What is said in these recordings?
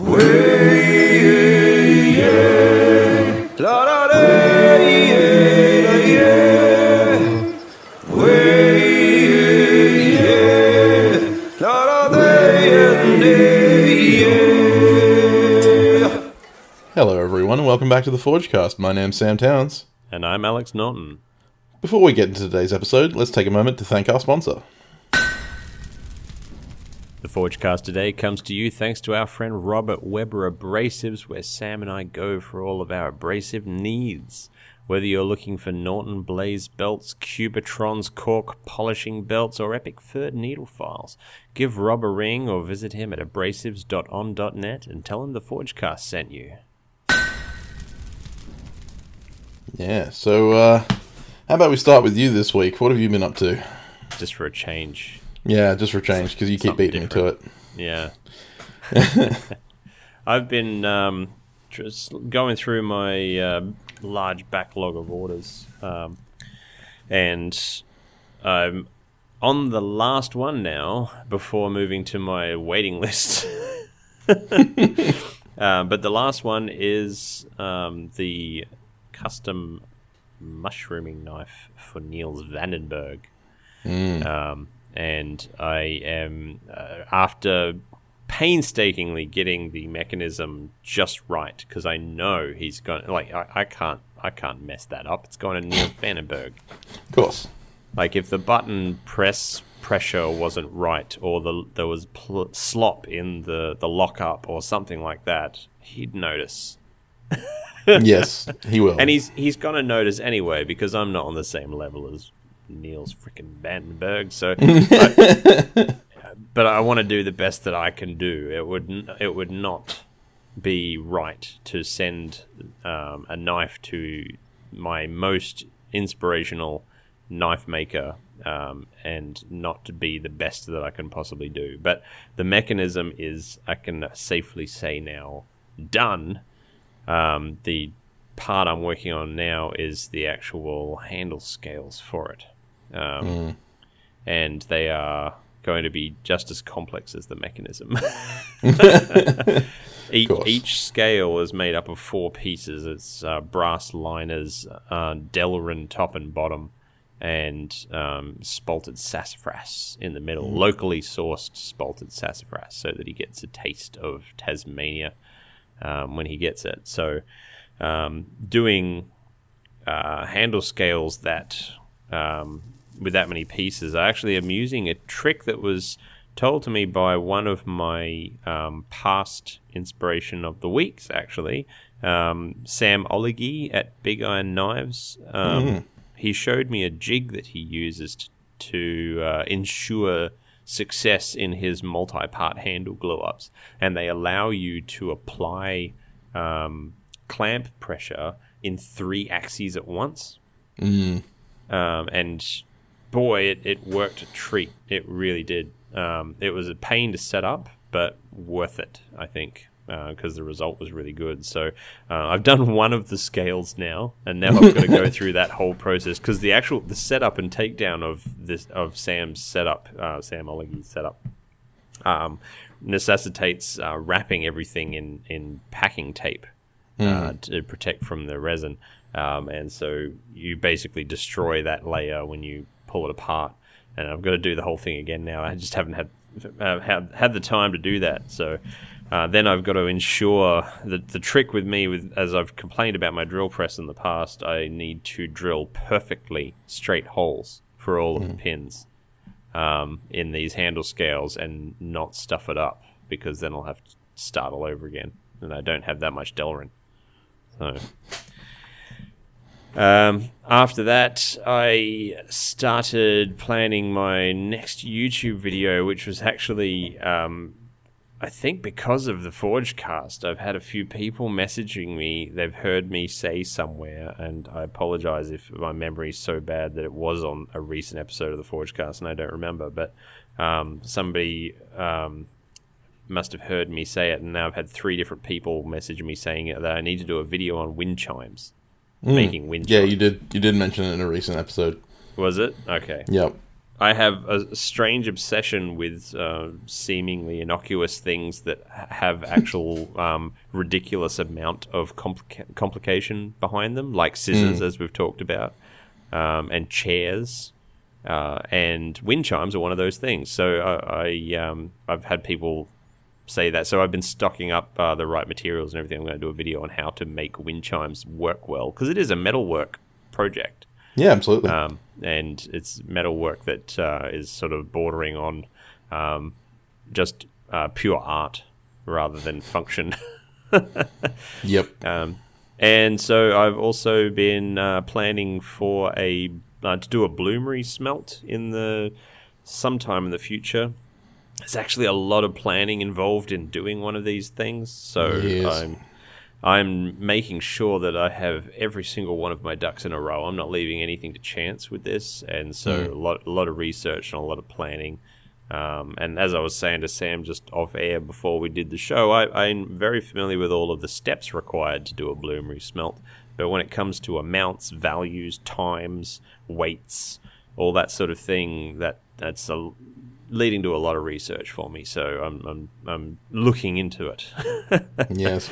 Hello, everyone, and welcome back to the Forgecast. My name's Sam Towns. And I'm Alex Norton. Before we get into today's episode, let's take a moment to thank our sponsor. The Forgecast today comes to you thanks to our friend Robert Weber Abrasives, where Sam and I go for all of our abrasive needs. Whether you're looking for Norton Blaze belts, Cubitrons, cork polishing belts, or epic Pferd needle files, give Rob a ring or visit him at abrasives.on.net and tell him the Forgecast sent you. Yeah, so uh, how about we start with you this week? What have you been up to? Just for a change. Yeah, just for change, because you keep beating me to it. Yeah. I've been um, just going through my uh, large backlog of orders, um, and I'm on the last one now before moving to my waiting list. uh, but the last one is um, the custom mushrooming knife for Niels Vandenberg. Um, and I am uh, after painstakingly getting the mechanism just right because I know he's going like I, I can't I can't mess that up. It's going to Neil Vandenberg. Of course. Like if the button press pressure wasn't right or the there was pl- slop in the the lockup or something like that, he'd notice. yes, he will. And he's he's gonna notice anyway because I'm not on the same level as Niels freaking Vandenberg. So, I- but I want to do the best that I can do. It would it would not be right to send um, a knife to my most inspirational knife maker um, and not to be the best that I can possibly do. But the mechanism is, I can safely say now, done. Um, the part I'm working on now is the actual handle scales for it. Um, And they are going to be just as complex as the mechanism. each, each scale is made up of four pieces. It's uh, brass liners, uh, Delrin top and bottom, and um, spalted sassafras in the middle. Locally sourced spalted sassafras, so that he gets a taste of Tasmania um, when he gets it. So, um, doing uh, handle scales that um, with that many pieces, I actually am using a trick that was told to me by one of my um, past inspiration of the weeks. Actually, um, Sam Oligui at Big Iron Knives. Um, He showed me a jig that he uses t- to uh, ensure success in his multi-part handle glue-ups, and they allow you to apply um, clamp pressure in three axes at once. Um, and boy, it, it worked a treat. It really did. Um, it was a pain to set up, but worth it, I think, because the result was really good. So uh, I've done one of the scales now, and now I've got to go through that whole process because the actual the setup and takedown of this of Sam's setup, uh, Sam Oliguy's setup, um, necessitates uh, wrapping everything in in packing tape uh, to protect from the resin. Um, and so you basically destroy that layer when you pull it apart. And I've got to do the whole thing again now. I just haven't had uh, had, had the time to do that. So uh, then I've got to ensure that the trick with me, with as I've complained about my drill press in the past, I need to drill perfectly straight holes for all of the pins um, in these handle scales and not stuff it up because then I'll have to start all over again. And I don't have that much Delrin. So um, after that, I started planning my next YouTube video, which was actually, um, I think, because of the Forge cast. I've had a few people messaging me. They've heard me say somewhere, and I apologize if my memory is so bad that it was on a recent episode of the Forge cast and I don't remember. But um, somebody um, must have heard me say it, and now I've had three different people message me saying that I need to do a video on wind chimes, making wind yeah, you did. You did mention it in a recent episode. Was it? Okay. Yep. I have a strange obsession with uh, seemingly innocuous things that have actual um, ridiculous amount of complica- complication behind them, like scissors, as we've talked about, um, and chairs. Uh, and wind chimes are one of those things. So I, I um, I've had people say that. So I've been stocking up uh, the right materials and everything. I'm going to do a video on how to make wind chimes work well because it is a metalwork project. Yeah, absolutely. Um, and it's metalwork that uh, is sort of bordering on um, just uh, pure art rather than function. yep. Um, and so I've also been uh, planning for a uh, to do a bloomery smelt in the sometime in the future. There's actually a lot of planning involved in doing one of these things, so Yes. I'm I'm making sure that I have every single one of my ducks in a row. I'm not leaving anything to chance with this, and so a lot a lot of research and a lot of planning. Um, and as I was saying to Sam just off air before we did the show, I, I'm very familiar with all of the steps required to do a bloomery smelt. But when it comes to amounts, values, times, weights, all that sort of thing, that that's a, leading to a lot of research for me. So I'm I'm, I'm looking into it. Yes.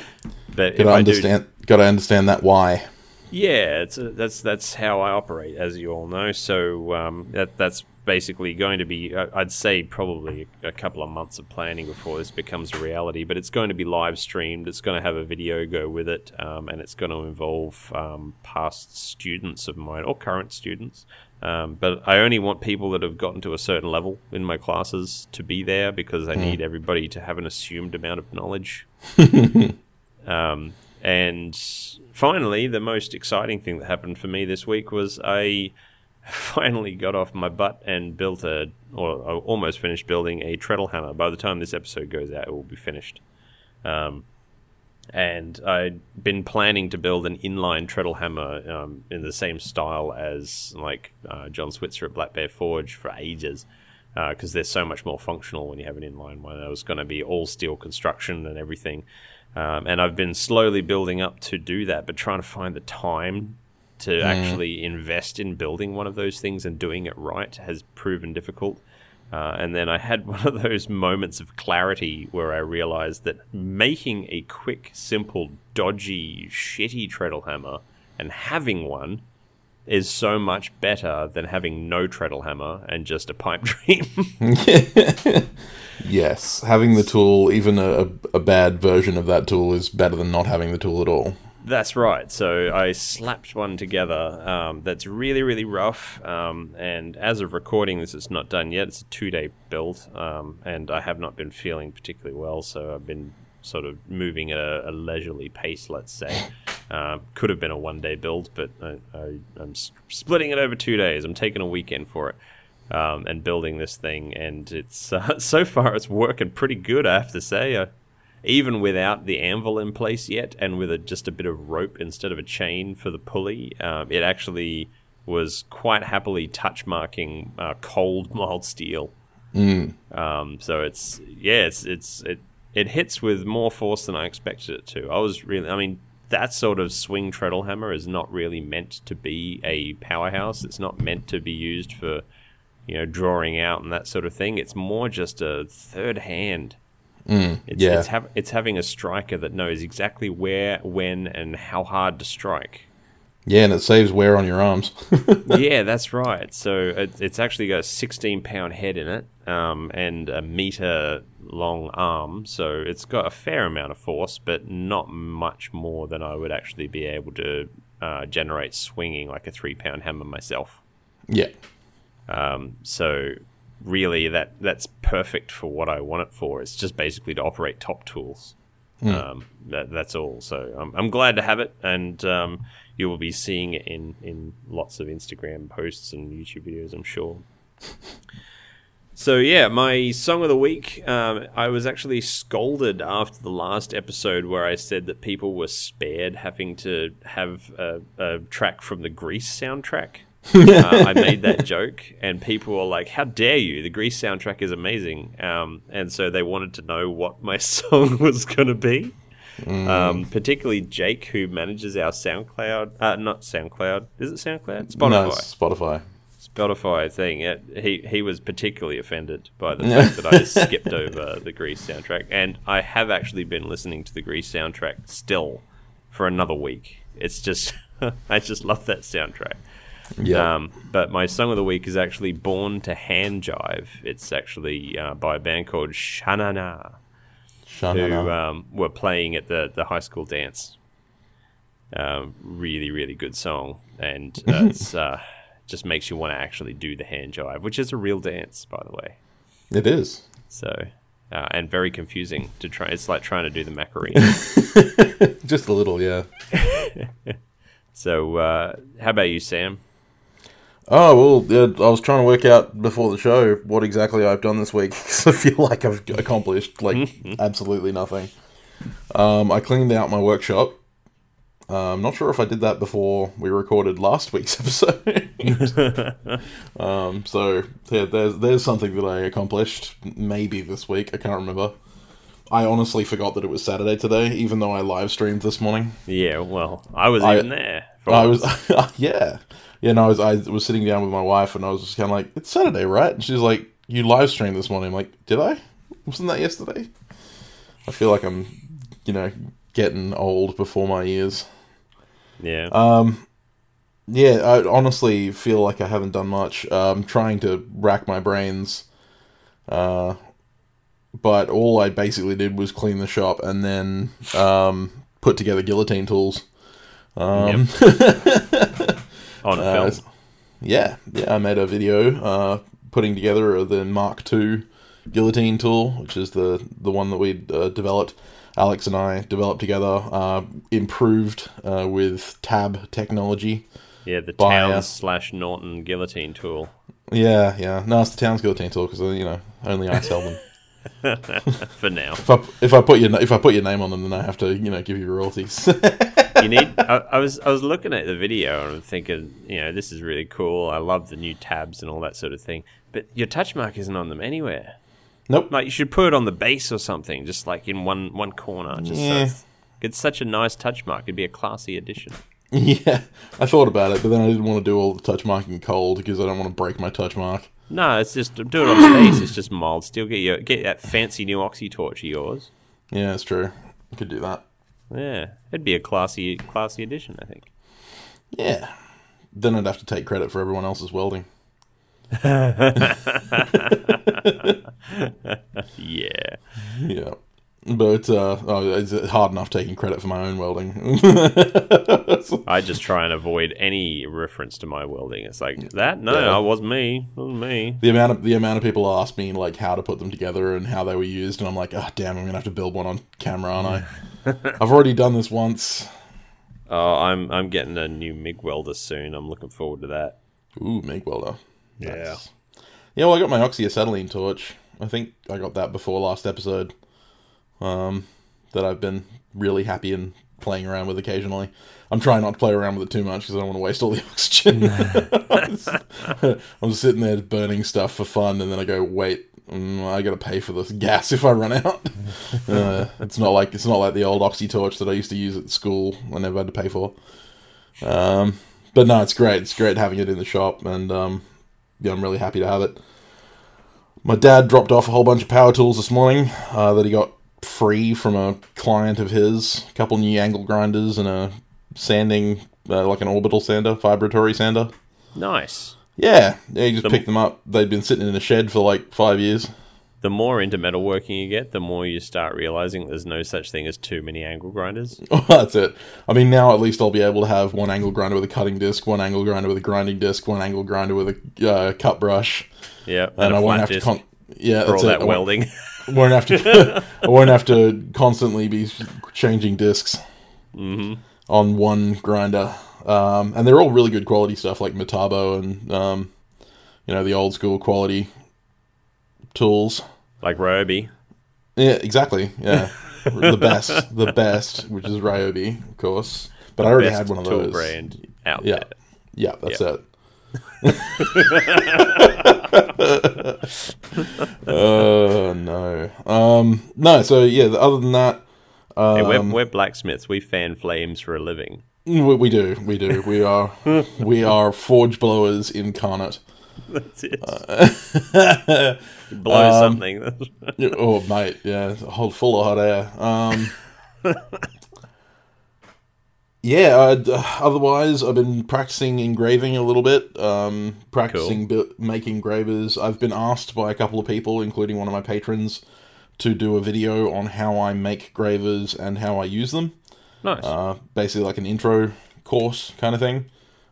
but Got to I do, understand. Got to understand that why. yeah, it's a, that's that's how I operate, as you all know. So um, that that's basically going to be, uh, I'd say, probably a couple of months of planning before this becomes a reality. But it's going to be live streamed. It's going to have a video go with it, um, and it's going to involve um, past students of mine or current students. Um, but I only want people that have gotten to a certain level in my classes to be there because I need everybody to have an assumed amount of knowledge. Um, and finally, the most exciting thing that happened for me this week was I finally got off my butt and built a, or I almost finished building a treadle hammer. By the time this episode goes out, it will be finished. Um, and I'd been planning to build an inline treadle hammer um, in the same style as like uh, John Switzer at Black Bear Forge for ages because they're so much more functional when you have an inline one. It was going to be all steel construction and everything. Um, and I've been slowly building up to do that, but trying to find the time to actually invest in building one of those things and doing it right has proven difficult. Uh, and then I had one of those moments of clarity where I realized that making a quick, simple, dodgy, shitty treadle hammer and having one is so much better than having no treadle hammer and just a pipe dream. Yes, having the tool, even a, a bad version of that tool, is better than not having the tool at all. That's right. So I slapped one together um, that's really, really rough. Um, and as of recording this, it's not done yet. It's a two day build. Um, and I have not been feeling particularly well. So I've been sort of moving at a, a leisurely pace, let's say. Um, could have been a one day build, but I, I'm splitting it over two days. I'm taking a weekend for it. Um, and building this thing, and it's uh, so far it's working pretty good. I have to say, uh, even without the anvil in place yet, and with a, just a bit of rope instead of a chain for the pulley, um, it actually was quite happily touch marking uh, cold mild steel. Um, so it's yeah, it's it's it it hits with more force than I expected it to. I was really, I mean, that sort of swing treadle hammer is not really meant to be a powerhouse. It's not meant to be used for you know drawing out and that sort of thing. It's more just a third hand. It's, yeah. it's, hav- it's having a striker that knows exactly where, when, and how hard to strike. Yeah, and it saves wear on your arms. yeah, that's right. So it, it's actually got a 16 pound head in it um, and a meter long arm. So it's got a fair amount of force, but not much more than I would actually be able to uh, generate swinging like a three pound hammer myself. yeah. Um, so really, that that's perfect for what I want it for. It's just basically to operate top tools. Um, that, that's all. So I'm, I'm glad to have it, and um, you will be seeing it in in lots of Instagram posts and YouTube videos. I'm sure. So yeah, my song of the week. Um, I was actually scolded after the last episode where I said that people were spared having to have a, a track from the Grease soundtrack. Uh, I made that joke, and people were like, "How dare you? The Grease soundtrack is amazing." Um, and so they wanted to know what my song was going to be. Um, particularly Jake, who manages our SoundCloud, uh, not SoundCloud, is it SoundCloud? Spotify. No, Spotify. Spotify thing, it, he he was particularly offended by the fact that I skipped over the Grease soundtrack, and I have actually been listening to the Grease soundtrack still for another week. It's just I just love that soundtrack. Yeah. Um, but my song of the week is actually "Born to Hand Jive." It's actually uh, by a band called Sha Na Na, who um, were playing at the the high school dance. Um, really, really good song, and uh, it's uh, just makes you want to actually do the hand jive, which is a real dance, by the way. It is. So, uh, and very confusing to try. It's like trying to do the Macarena. Just a little, yeah. so, uh, how about you, Sam? Oh well, yeah, I was trying to work out before the show what exactly I've done this week because I feel like I've accomplished like absolutely nothing. Um, I cleaned out my workshop. I'm not sure if I did that before we recorded last week's episode. um, so yeah, there's there's something that I accomplished maybe this week. I can't remember. I honestly forgot that it was Saturday today, even though I live streamed this morning. Yeah, well, I was I- even there. I was, yeah, yeah. No, I was, I was sitting down with my wife, and I was just kind of like, "It's Saturday, right?" And she's like, "You live streamed this morning." I'm like, "Did I? Wasn't that yesterday?" I feel like I'm, you know, getting old before my years. yeah. Um, yeah, I honestly feel like I haven't done much. Uh, I'm trying to rack my brains, uh, but all I basically did was clean the shop and then um, put together guillotine tools. Um, on uh, film. yeah, yeah, I made a video uh, putting together the Mark II guillotine tool, which is the the one that we uh, developed. Alex and I developed together, uh, improved uh, with tab technology. Yeah, the by, Towns uh, slash Norton guillotine tool. Yeah, yeah. No, it's the town's guillotine tool because you know only I sell them. For now, if I if I put your if I put your name on them, then I have to you know give you royalties. you need. I, I was I was looking at the video and I'm thinking, you know, this is really cool. I love the new tabs and all that sort of thing. But your touch mark isn't on them anywhere. nope. Like you should put it on the base or something, just like in one one corner. Just so Yeah. it's, it's such a nice touch mark. It'd be a classy addition. Yeah, I thought about it, but then I didn't want to do all the touch marking cold because I don't want to break my touch mark. No, it's just do it on the base. It's just mild steel. Get your get that fancy new oxy torch of yours. Yeah, it's true. I could do that. Yeah, it'd be a classy classy addition. I think. Yeah. Then I'd have to take credit for everyone else's welding. Yeah. Yeah. But uh, oh, it's hard enough taking credit for my own welding. I just try and avoid any reference to my welding. It's like that. No, Yeah. it wasn't me. It wasn't me. the amount of the amount of people ask me like how to put them together and how they were used, and I'm like, oh damn, I'm gonna have to build one on camera, aren't I? I've already done this once. Oh, I'm I'm getting a new MIG welder soon. I'm looking forward to that. Ooh, MIG welder. Yeah. Yeah, well, I got my oxyacetylene torch. I think I got that before last episode. Um, that I've been really happy and playing around with occasionally. I'm trying not to play around with it too much because I don't want to waste all the oxygen. I'm just sitting there burning stuff for fun, and then I go, wait, mm, I got to pay for this gas if I run out. uh, it's not like it's not like the old oxy torch that I used to use at school. I never had to pay for. Um, but no, it's great. It's great having it in the shop, and um, yeah, I'm really happy to have it. My dad dropped off a whole bunch of power tools this morning uh, that he got free from a client of his. A couple new angle grinders and a sanding, uh, like an orbital sander, vibratory sander. Nice. Yeah, yeah, You just The- picked them up. They'd been sitting in a shed for like five years. The more into metalworking you get, the more you start realizing there's no such thing as too many angle grinders. Oh, that's it. I mean, now at least I'll be able to have one angle grinder with a cutting disc, one angle grinder with a grinding disc, one angle grinder with a uh, cut brush, Yeah, and, and, I won't have to. Con- yeah, that's all it. that welding. won't have to I won't have to constantly be changing discs on one grinder. Um, and they're all really good quality stuff like Metabo and um, you know the old school quality tools. like Ryobi. Yeah, exactly. Yeah, the best, the best, which is Ryobi, of course. But I already had one of tool those. brand out Yeah, there. yeah, that's it. Oh no. Um, no. So yeah. Other than that, Hey, we're, um, we're blacksmiths. We fan flames for a living. We, we do, we do. We are, we are forge blowers incarnate. That's it. Uh, Blow um, something. oh, mate, yeah, hold full of hot air. Um, yeah. I'd, uh, otherwise, I've been practicing engraving a little bit. Um, practicing bu- making gravers. I've been asked by a couple of people, including one of my patrons, to do a video on how I make gravers and how I use them. Nice. Uh, basically, like an intro course kind of thing.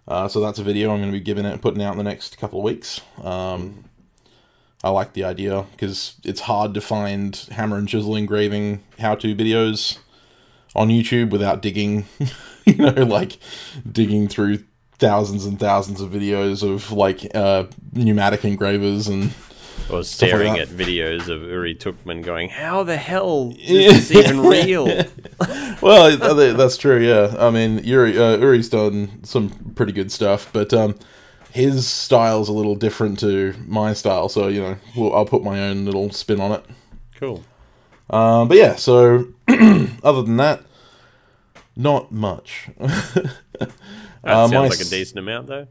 Uh, so that's a video I'm going to be giving it, putting out in the next couple of weeks. Um, I like the idea because it's hard to find hammer and chisel engraving how-to videos on YouTube without digging, you know, like digging through thousands and thousands of videos of like uh, pneumatic engravers and or staring that. at videos of Uri Tuchman going, How the hell is this even real? well, that's true. Yeah, I mean, Uri uh, Uri's done some pretty good stuff, but um, his style's a little different to my style. So you know, well, I'll put my own little spin on it. cool. Um, but yeah, so other than that, not much. That Uh, sounds like a decent amount, though.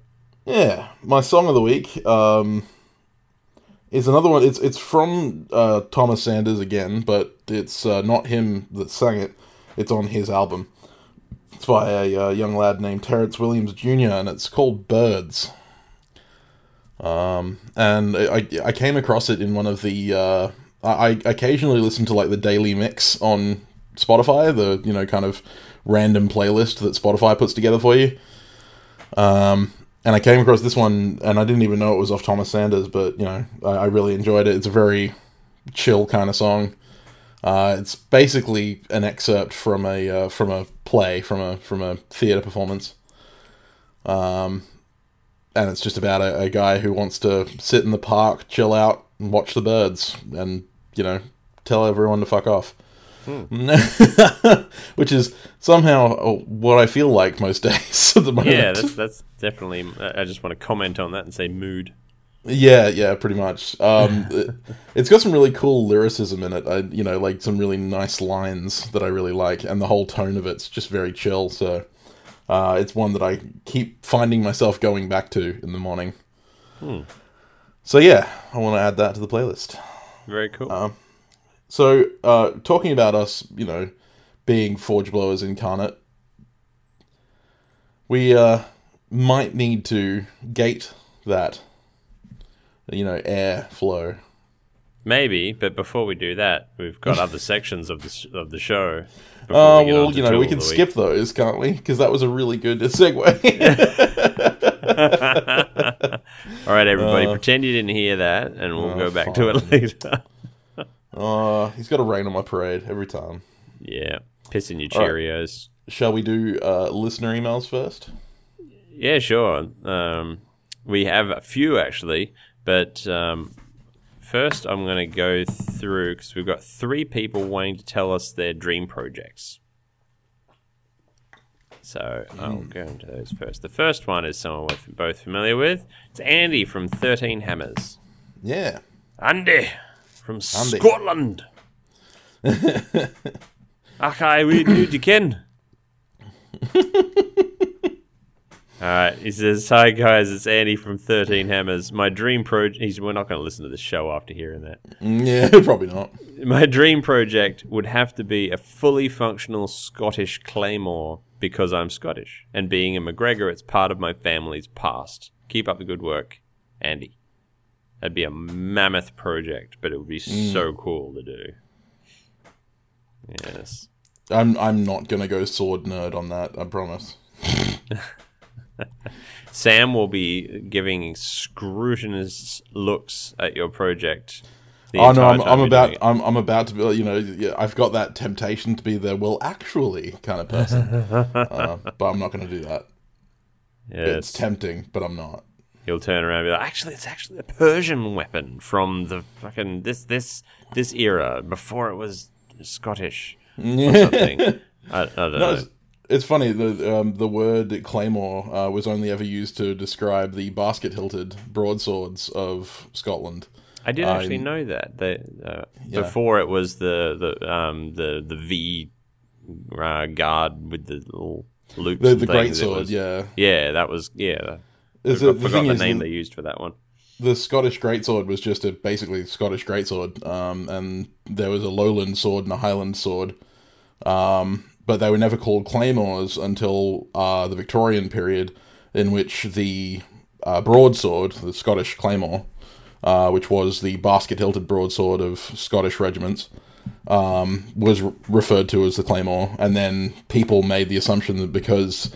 Yeah, my song of the week um, is another one. It's it's from uh, Thomas Sanders again, but it's uh, not him that sang it. It's on his album. It's by a uh, young lad named Terrence Williams Jr. and it's called Birds. Um, and I I came across it in one of the. Uh, I, occasionally listen to like the daily mix on Spotify, the you know kind of random playlist that Spotify puts together for you. Um, and I came across this one, and I didn't even know it was off Thomas Sanders, but you know, I, I really enjoyed it. It's a very chill kind of song. Uh, it's basically an excerpt from a uh, from a play, from a from a theater performance. Um, and it's just about a, a guy who wants to sit in the park, chill out, and watch the birds, and you know, tell everyone to fuck off. Which is somehow uh, what I feel like most days at the moment. Yeah, that's that's definitely. I just want to comment on that and say mood. Yeah, yeah, pretty much. Um, it, it's got some really cool lyricism in it. I, you know, like some really nice lines that I really like, and the whole tone of it's just very chill. So, uh, it's one that I keep finding myself going back to in the morning. So yeah, I want to add that to the playlist. Very cool. Um, So, uh, talking about us, you know, being Forge Blowers incarnate, we uh, might need to gate that, you know, air flow. Maybe, but before we do that, we've got other sections of the sh- of the show. Oh, we well, you know, we can the Week. skip those, can't we? Because that was a really good segue. All right, everybody, Uh, pretend you didn't hear that, and we'll oh, go back to it later. Uh, he's got a rain on my parade every time. yeah, pissing your All right. Cheerios. Shall we do uh, listener emails first? Yeah, sure. Um, we have a few actually, but um, first I'm going to go through because we've got three people wanting to tell us their dream projects. So I'll go into those first. The first one is someone we're both familiar with. It's Andy from Thirteen Hammers. Yeah. Andy from Andy. Scotland. Okay, we do you can. Alright, he says, Hi guys, it's Andy from 13 Hammers. My dream project. He's, we're not going to listen to the show after hearing that. Mm, Yeah, probably not. My dream project would have to be a fully functional Scottish claymore because I'm Scottish. And being a McGregor, it's part of my family's past. Keep up the good work, Andy. That'd be a mammoth project, but it would be so cool to do. Yes. I'm I'm not gonna go sword nerd on that. I promise. Sam will be giving scrutinous looks at your project. Oh no, I'm, I'm about. I'm I'm about to be you know I've got that temptation to be the well actually kind of person, uh, but I'm not going to do that. It's tempting, but I'm not. He'll turn around and be like, actually, it's actually a Persian weapon from the fucking this this this era before it was Scottish or something. I, I don't No, know. it's, it's funny the um, the word claymore uh, was only ever used to describe the basket hilted broadswords of Scotland. I didn't actually know that. They, uh, Yeah. Before it was the the um the the V uh, guard with the little loops. The the great sword, yeah. Yeah, that was yeah. Is I it- forgot thing the name the- they used for that one. the Scottish greatsword was just a basically Scottish greatsword, um, and there was a Lowland sword and a Highland sword, um, but they were never called claymores until uh, the Victorian period, in which the uh, broadsword, the Scottish claymore, uh, which was the basket hilted broadsword of Scottish regiments, um, was re- referred to as the claymore, and then people made the assumption that because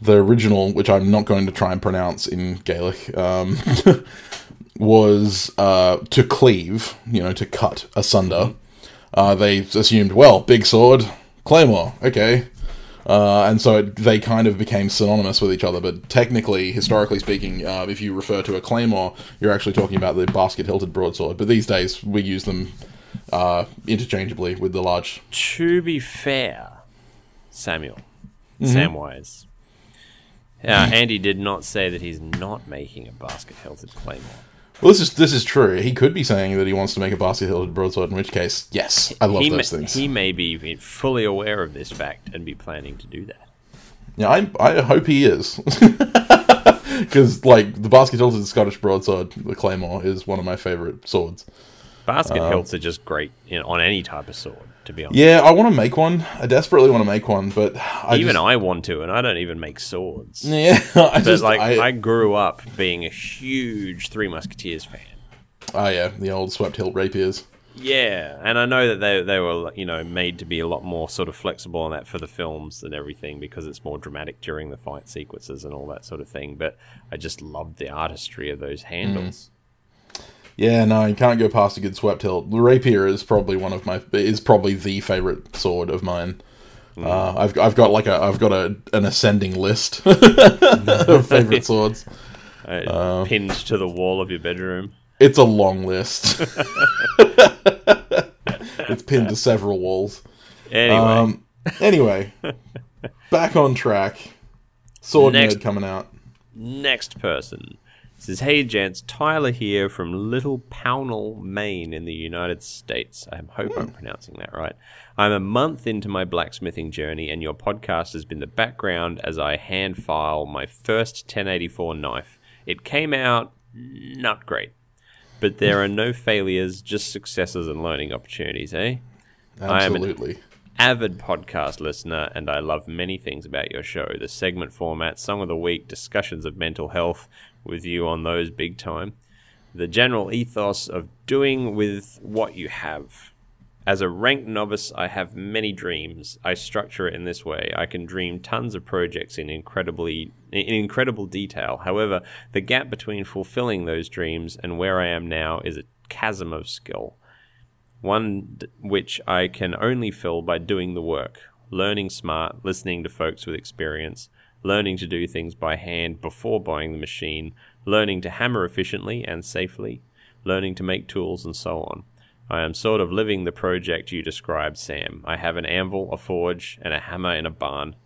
the original, which I'm not going to try and pronounce in Gaelic, um, was uh, to cleave, you know, to cut asunder. Uh, they assumed, well, big sword, claymore, okay. Uh, and so it, they kind of became synonymous with each other. But technically, historically speaking, uh, if you refer to a claymore, you're actually talking about the basket hilted broadsword. But these days, we use them uh, interchangeably with the large. To be fair, Samuel, Samwise, uh, Andy did not say that he's not making a basket hilted claymore. Well, this is this is true. He could be saying that he wants to make a basket hilted broadsword. In which case, yes, I love he, those may, things. he may be fully aware of this fact and be planning to do that. Yeah, I I hope he is. Because like the basket hilted Scottish broadsword, the claymore, is one of my favorite swords. Basket hilts are just great you know, on any type of sword, to be honest. Yeah, I want to make one. I desperately want to make one, but I even just, I want to, and I don't even make swords. yeah, I But just like, I, I, grew up being a huge Three Musketeers fan. oh yeah, the old swept hilt rapiers. Yeah, and I know that they they were you know made to be a lot more sort of flexible on that for the films and everything because it's more dramatic during the fight sequences and all that sort of thing. But I just loved the artistry of those handles. Yeah, no, you can't go past a good swept hilt. The rapier is probably one of my is probably the favorite sword of mine. Uh, I've I've got like a I've got a an ascending list of favorite swords. Uh, pinned to the wall of your bedroom. It's a long list. it's pinned to several walls. Anyway, Um, anyway, back on track. Sword Next- nerd coming out. next person says, "Hey gents, Tyler here from Little Pownal, Maine, in the United States. I hope I'm pronouncing that right. I'm a month into my blacksmithing journey, and your podcast has been the background as I hand file my first 1084 knife. It came out not great, but there are no failures, just successes and learning opportunities, eh?" I am an- Absolutely. avid podcast listener, and I love many things about your show. The segment format, song of the week, discussions of mental health with you on those big time. The general ethos of doing with what you have. As a ranked novice, I have many dreams. I structure it in this way. I can dream tons of projects in incredibly in incredible detail. However, the gap between fulfilling those dreams and where I am now is a chasm of skill one d- which I can only fill by doing the work, learning smart, listening to folks with experience, learning to do things by hand before buying the machine, learning to hammer efficiently and safely, learning to make tools, and so on. I am sort of living the project you described, Sam. I have an anvil, a forge, and a hammer in a barn.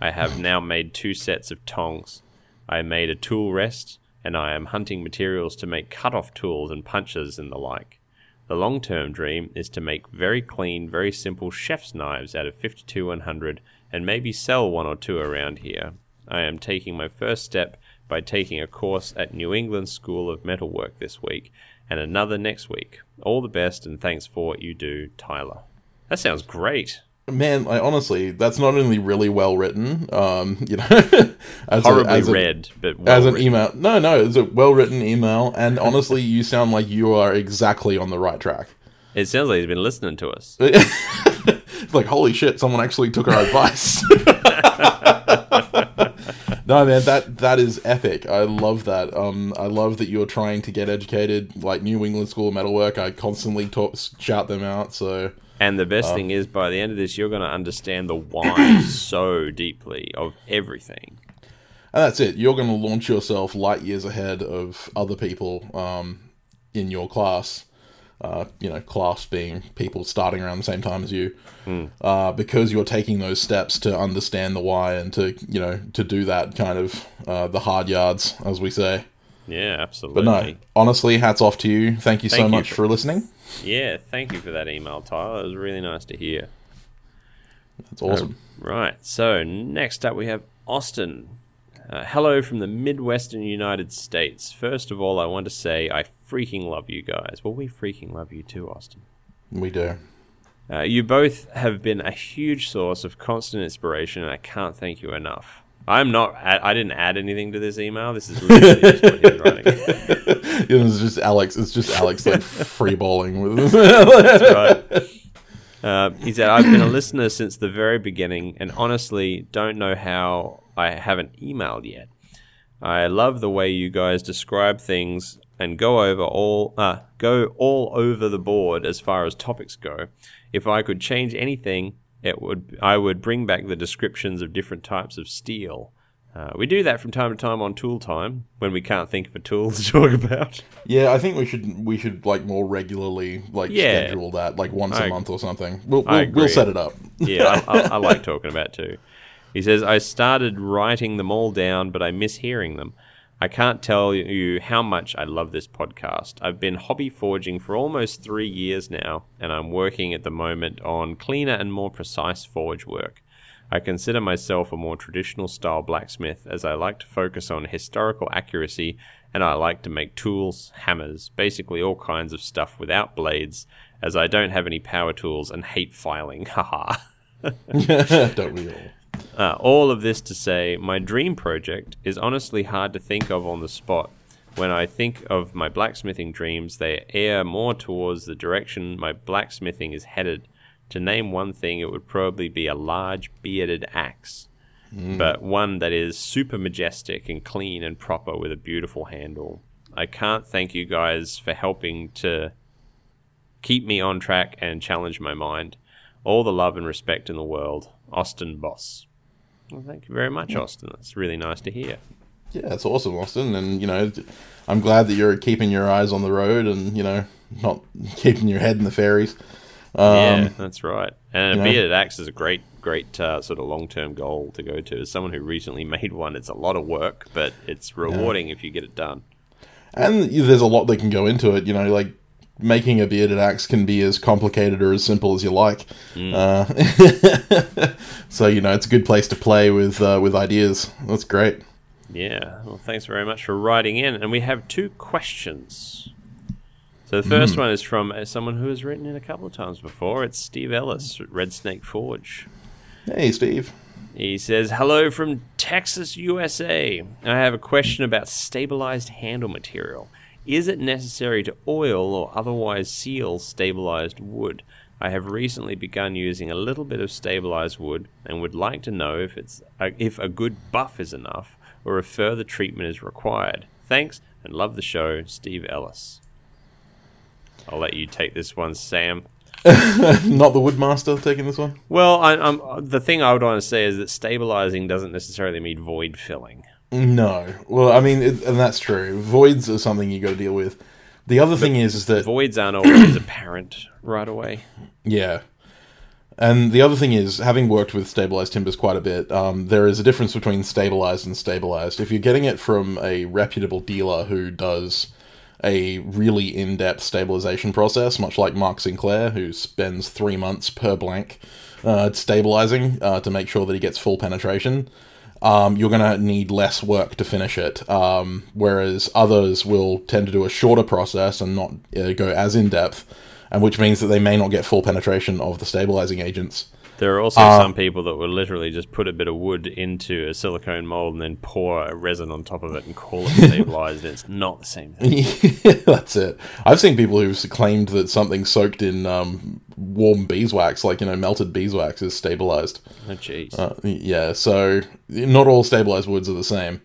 I have now made two sets of tongs. I made a tool rest, and I am hunting materials to make cut-off tools and punches and the like. The long term dream is to make very clean, very simple chef's knives out of 52 100 and maybe sell one or two around here. I am taking my first step by taking a course at New England School of Metalwork this week and another next week. All the best and thanks for what you do, Tyler. That sounds great. Man, I honestly, that's not only really well written, um, you know, as Horribly a, as a- read, but well as an written. email. No, no, it's a well written email, and honestly, you sound like you are exactly on the right track. It sounds like he's been listening to us. Like, holy shit, someone actually took our advice. no, man, that that is epic. I love that. Um, I love that you're trying to get educated. Like New England School of Metalwork, I constantly talk, shout them out. So And the best thing is, by the end of this, you're going to understand the why so deeply of everything. And that's it. You're going to launch yourself light years ahead of other people um, in your class. Uh, you know, class being people starting around the same time as you, uh, because you're taking those steps to understand the why and to you know to do that kind of uh, the hard yards, as we say. Yeah, absolutely. But no, honestly, hats off to you. Thank you so you much for- for listening. Yeah, thank you for that email, Tyler. It was really nice to hear. That's awesome. Right. So next up, we have Austin. Uh, hello from the Midwestern United States. First of all, I want to say I freaking love you guys. Well, we freaking love you too, Austin. We do. Uh, you both have been a huge source of constant inspiration, and I can't thank you enough. I'm not. I didn't add anything to this email. This is literally just what he's writing. it was just Alex. It's just Alex like free balling with. That's right. Uh, he said, "I've been a listener since the very beginning, and honestly, don't know how I haven't emailed yet. I love the way you guys describe things and go over all uh, go all over the board as far as topics go. If I could change anything, it would I would bring back the descriptions of different types of steel. Uh, we do that from time to time on Tool Time when we can't think of a tool to talk about. Yeah, I think we should we should like more regularly like Yeah. schedule that like once I- a month or something. We'll we'll, we'll set it up. yeah, I, I, I like talking about too. He says, I started writing them all down, but I miss hearing them. I can't tell you how much I love this podcast. I've been hobby forging for almost three years now, and I'm working at the moment on cleaner and more precise forge work. I consider myself a more traditional style blacksmith as I like to focus on historical accuracy and I like to make tools, hammers, basically all kinds of stuff without blades, as I don't have any power tools and hate filing. Haha. Don't we all? Uh, all of this to say, my dream project is honestly hard to think of on the spot. When I think of my blacksmithing dreams, they err more towards the direction my blacksmithing is headed. To name one thing, it would probably be a large bearded axe, but one that is super majestic and clean and proper with a beautiful handle. I can't thank you guys for helping to keep me on track and challenge my mind. All the love and respect in the world. Austin Boss. Well, thank you very much, Austin. That's really nice to hear. Yeah, it's awesome, Austin, and you know, I'm glad that you're keeping your eyes on the road and you know not keeping your head in the fairies. Um, yeah, that's right. And you a know. bearded axe is a great, great uh, sort of long-term goal to go to. As someone who recently made one, it's a lot of work, but it's rewarding if you get it done. And there's a lot that can go into it. You know, like making a bearded axe can be as complicated or as simple as you like. Uh, so you know, it's a good place to play with uh, with ideas. That's great. Yeah. Well, thanks very much for writing in. And we have two questions. So the first one is from uh, someone who has written in a couple of times before. It's Steve Ellis at Red Snake Forge. Hey, Steve. He says, Hello from Texas, USA. I have a question about stabilized handle material. Is it necessary to oil or otherwise seal stabilized wood? I have recently begun using a little bit of stabilized wood and would like to know if it's uh, if a good buff is enough or if further treatment is required. Thanks and love the show, Steve Ellis. I'll let you take this one, Sam. Not the Woodmaster taking this one. Well, I, I'm, the thing I would want to say is that stabilizing doesn't necessarily mean void filling. No. Well, I mean, it, and that's true. Voids are something you got to deal with. The other thing is, is that Voids aren't always apparent right away. Yeah. And the other thing is, having worked with stabilized timbers quite a bit, um, there is a difference between stabilized and stabilized. If you're getting it from a reputable dealer who does a really in depth stabilization process, much like Mark Sinclair, who spends three months per blank uh, stabilizing uh, to make sure that he gets full penetration, um, you're going to need less work to finish it. Um, whereas others will tend to do a shorter process and not uh, go as in depth, and which means that they may not get full penetration of the stabilizing agents. There are also Uh, some people that will literally just put a bit of wood into a silicone mold and then pour a resin on top of it and call it stabilized. it's not the same thing. That's it. I've seen people who've claimed that something soaked in um, warm beeswax, like you know melted beeswax, is stabilized. Oh, jeez. Uh, yeah, so not all stabilized woods are the same.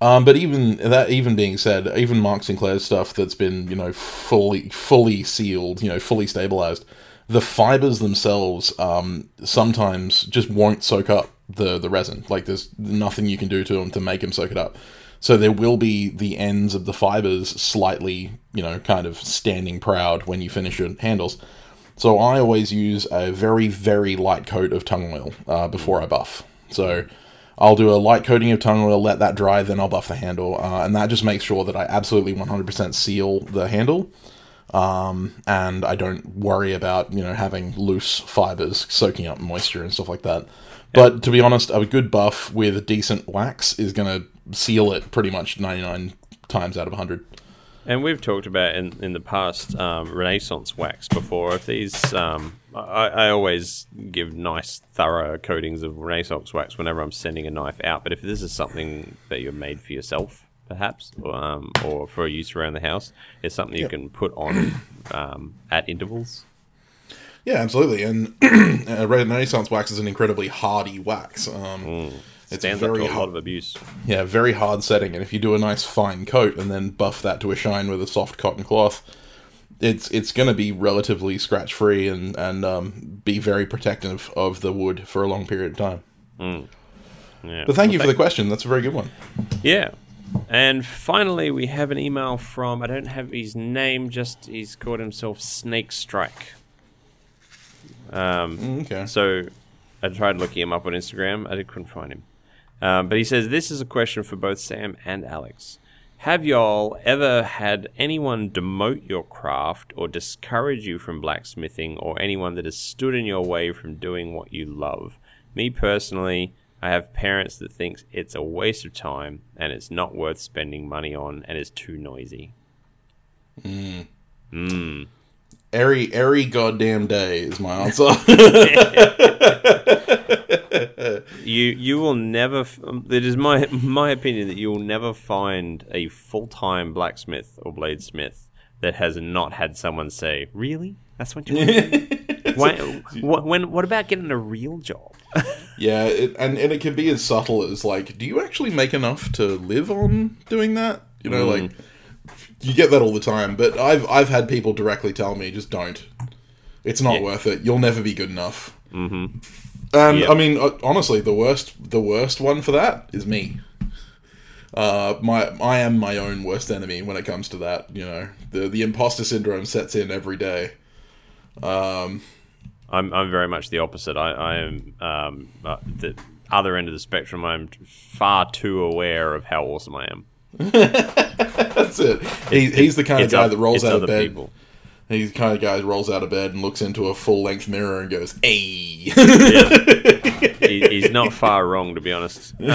Um, but even that, even being said, even Mark Sinclair's stuff that's been you know fully fully sealed, you know fully stabilized, the fibers themselves um, sometimes just won't soak up the the resin. Like there's nothing you can do to them to make them soak it up. So there will be the ends of the fibers slightly, you know, kind of standing proud when you finish your handles. So I always use a very, very light coat of tung oil uh, before I buff. So I'll do a light coating of tung oil, let that dry, then I'll buff the handle, uh, and that just makes sure that I absolutely 100% seal the handle, um, and I don't worry about you know having loose fibers soaking up moisture and stuff like that. But to be honest, a good buff with a decent wax is going to seal it pretty much 99 times out of 100. And we've talked about in, in the past um, Renaissance wax before. If these, um, I, I always give nice, thorough coatings of Renaissance wax whenever I'm sending a knife out. But if this is something that you're made for yourself, perhaps, or, um, or for use around the house, it's something you Yep. can put on um, at intervals. Yeah, absolutely. And uh, Red Renaissance wax is an incredibly hardy wax. Um, It's Stands up very to a lot hard. of abuse. Yeah, very hard setting. And if you do a nice fine coat and then buff that to a shine with a soft cotton cloth, it's it's going to be relatively scratch free and and um, be very protective of the wood for a long period of time. Yeah. But thank you for the question. That's a very good one. Yeah. And finally, we have an email from, I don't have his name, just he's called himself Snake Strike. Um, Okay. So I tried looking him up on Instagram. I couldn't find him. Um, but he says this is a question for both Sam and Alex. Have y'all ever had anyone demote your craft or discourage you from blacksmithing or anyone that has stood in your way from doing what you love? Me personally, I have parents that thinks it's a waste of time and it's not worth spending money on and is too noisy. Every every goddamn day is my answer. You you will never. um, It is my my opinion that you will never find a full time blacksmith or bladesmith that has not had someone say, "Really? That's what you want? to? Why, what, when? What about getting a real job?" yeah, it, and and it can be as subtle as like, do you actually make enough to live on doing that? You know, like you get that all the time. But I've I've had people directly tell me, just don't. It's not Yeah. worth it. You'll never be good enough. Mm-hmm. And Yeah. I mean, honestly, the worst the worst one for that is me. Uh, my I am my own worst enemy when it comes to that. You know, the the imposter syndrome sets in every day. I'm I'm very much the opposite. I I am um, uh, the other end of the spectrum. I'm far too aware of how awesome I am. That's it. He, he's the kind of guy that rolls out of bed. people. He's the kind of guy that rolls out of bed and looks into a full length mirror and goes, "Hey." He, he's not far wrong, to be honest. yeah,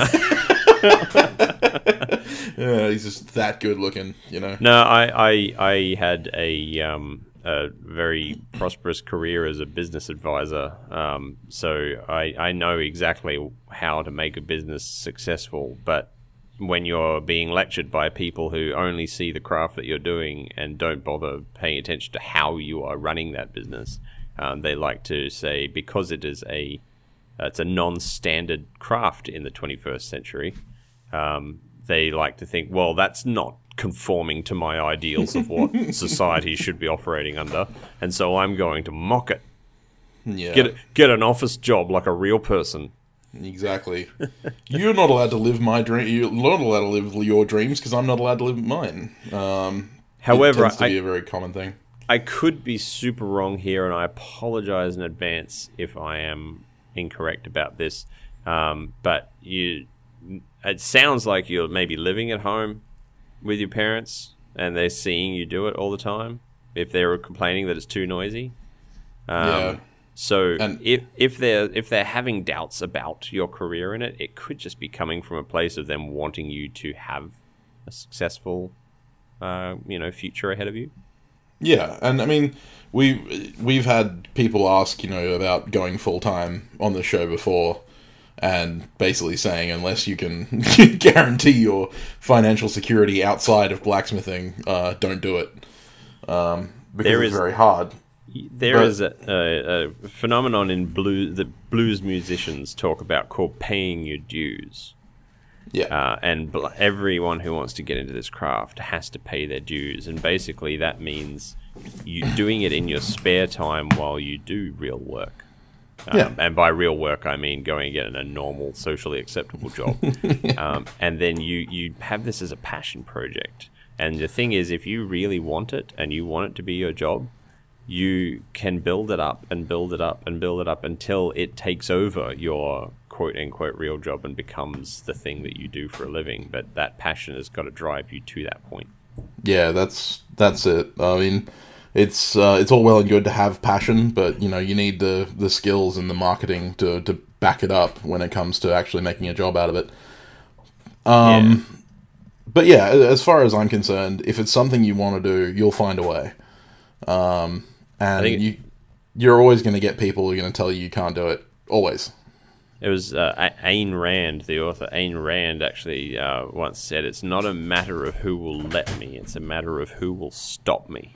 he's just that good looking, you know. No, I, I, I had a, um, a very prosperous career as a business advisor. Um, so I, I know exactly how to make a business successful. But when you're being lectured by people who only see the craft that you're doing and don't bother paying attention to how you are running that business, um, they like to say because it is a it's a non-standard craft in the 21st century um, they like to think, well, that's not conforming to my ideals of what society should be operating under, and so I'm going to mock it. Yeah, Get get an office job like a real person. exactly. You're not allowed to live my dream. You're not allowed to live your dreams because I'm not allowed to live mine. Um, However, it tends to I- be a very common thing. I could be super wrong here, and I apologize in advance if I am incorrect about this. Um, but you, it sounds like you're maybe living at home with your parents, and they're seeing you do it all the time. If they're complaining that it's too noisy, um, Yeah. So And- if if they're if they're having doubts about your career in it, it could just be coming from a place of them wanting you to have a successful, uh, you know, future ahead of you. Yeah, and I mean, we we've had people ask, you know, about going full time on the show before, and basically saying unless you can guarantee your financial security outside of blacksmithing, uh, don't do it. Um, because There it's is- very hard. There But- is a, a, a phenomenon in blues that blues musicians talk about called paying your dues. Yeah, Uh, and bl- everyone who wants to get into this craft has to pay their dues, and basically that means you doing it in your spare time while you do real work. Um, Yeah. And by real work, I mean going and getting a normal, socially acceptable job. um, and then you, you have this as a passion project. And the thing is, if you really want it and you want it to be your job, you can build it up and build it up and build it up until it takes over your quote unquote real job and becomes the thing that you do for a living. But that passion has got to drive you to that point. yeah, that's that's it. I mean, it's uh, it's all well and good to have passion, but you know, you need the the skills and the marketing to to back it up when it comes to actually making a job out of it. Um, But yeah, as far as I'm concerned, if it's something you want to do, you'll find a way. Um, and you, you're always going to get people who are going to tell you you can't do it. Always. It was uh, Ayn Rand, the author. Ayn Rand actually uh, once said, "It's not a matter of who will let me; it's a matter of who will stop me."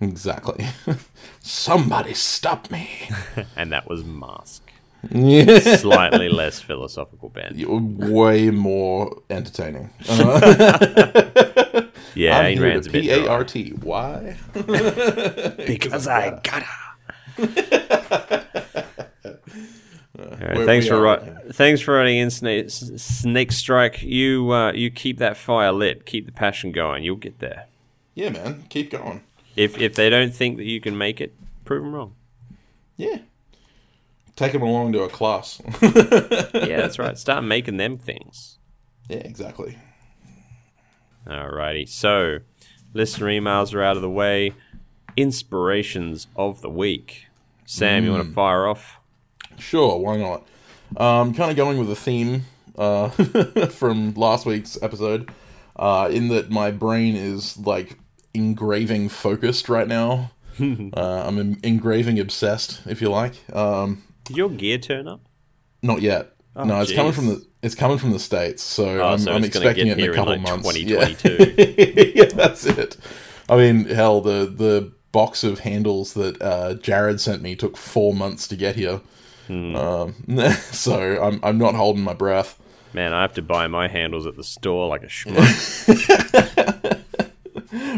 Exactly. Somebody stop me. And that was Mask. yeah. Slightly less philosophical bent. Way more entertaining. Yeah, I'm Ayn here Rand's to a bit P A dry. R T. Why? because I gotta. All right, Where thanks for ri- thanks for running in Snake, Snake Strike. You uh, you keep that fire lit, keep the passion going. You'll get there. Yeah, man. Keep going. If if they don't think that you can make it, prove them wrong. Yeah. Take them along to a class. Yeah, that's right. Start making them things. yeah, exactly. Alrighty. So, listener emails are out of the way. Inspirations of the week. Sam, you want to fire off? Sure, why not? Um, kind of going with a theme uh, from last week's episode, uh, in that my brain is like engraving focused right now. uh, I'm engraving obsessed, if you like. Um, Did your gear turn up? not yet. no, it's coming from the it's coming from the states, so I'm, so I'm expecting it in a in, couple like, months. 2022. Yeah. yeah, that's it. I mean, hell, the the box of handles that uh, Jared sent me took four months to get here. Hmm. Um, so I'm I'm not holding my breath. Man, I have to buy my handles at the store like a schmuck.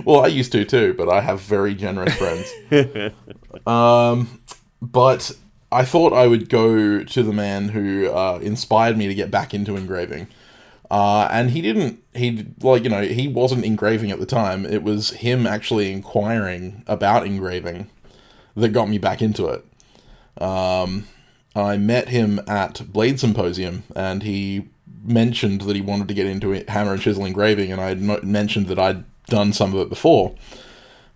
Well, I used to too, but I have very generous friends. um, but I thought I would go to the man who uh, inspired me to get back into engraving. Uh, and he didn't, he, like, you know, he wasn't engraving at the time. It was him actually inquiring about engraving that got me back into it. Um, I met him at Blade Symposium, and he mentioned that he wanted to get into hammer and chisel engraving, and I had mentioned that I'd done some of it before.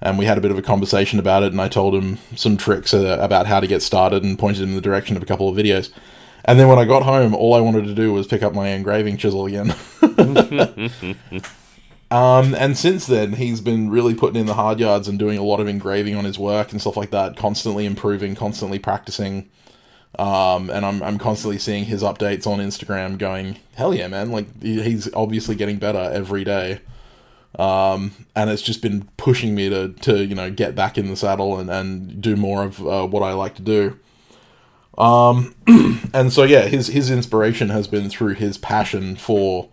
And we had a bit of a conversation about it, and I told him some tricks uh, about how to get started and pointed him in the direction of a couple of videos. And then when I got home, all I wanted to do was pick up my engraving chisel again. um, and since then, he's been really putting in the hard yards and doing a lot of engraving on his work and stuff like that, constantly improving, constantly practicing. Um, and I'm, I'm constantly seeing his updates on Instagram going, hell yeah, man. Like, he's obviously getting better every day. Um, and it's just been pushing me to, to you know, get back in the saddle and, and do more of uh, what I like to do. Um, and so, yeah, his, his inspiration has been through his passion for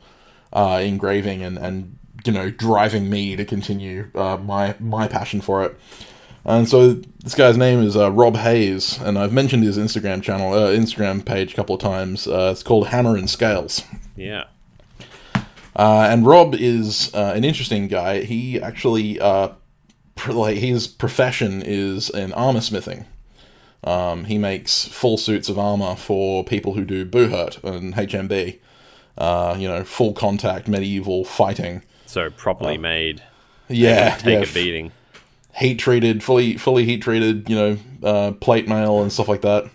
uh, engraving and, and, you know, driving me to continue uh, my, my passion for it. And so this guy's name is uh, Rob Hayes, and I've mentioned his Instagram channel, uh, Instagram page a couple of times. Uh, it's called Hammer and Scales. yeah. Uh, and Rob is uh, an interesting guy. He actually, uh, pr- like, his profession is in armor smithing. Um, he makes full suits of armor for people who do Buhurt and HMB. Uh, you know, full contact medieval fighting. So properly made. Yeah, Take yeah, a beating. heat treated, fully fully heat treated, you know, uh, plate mail and stuff like that.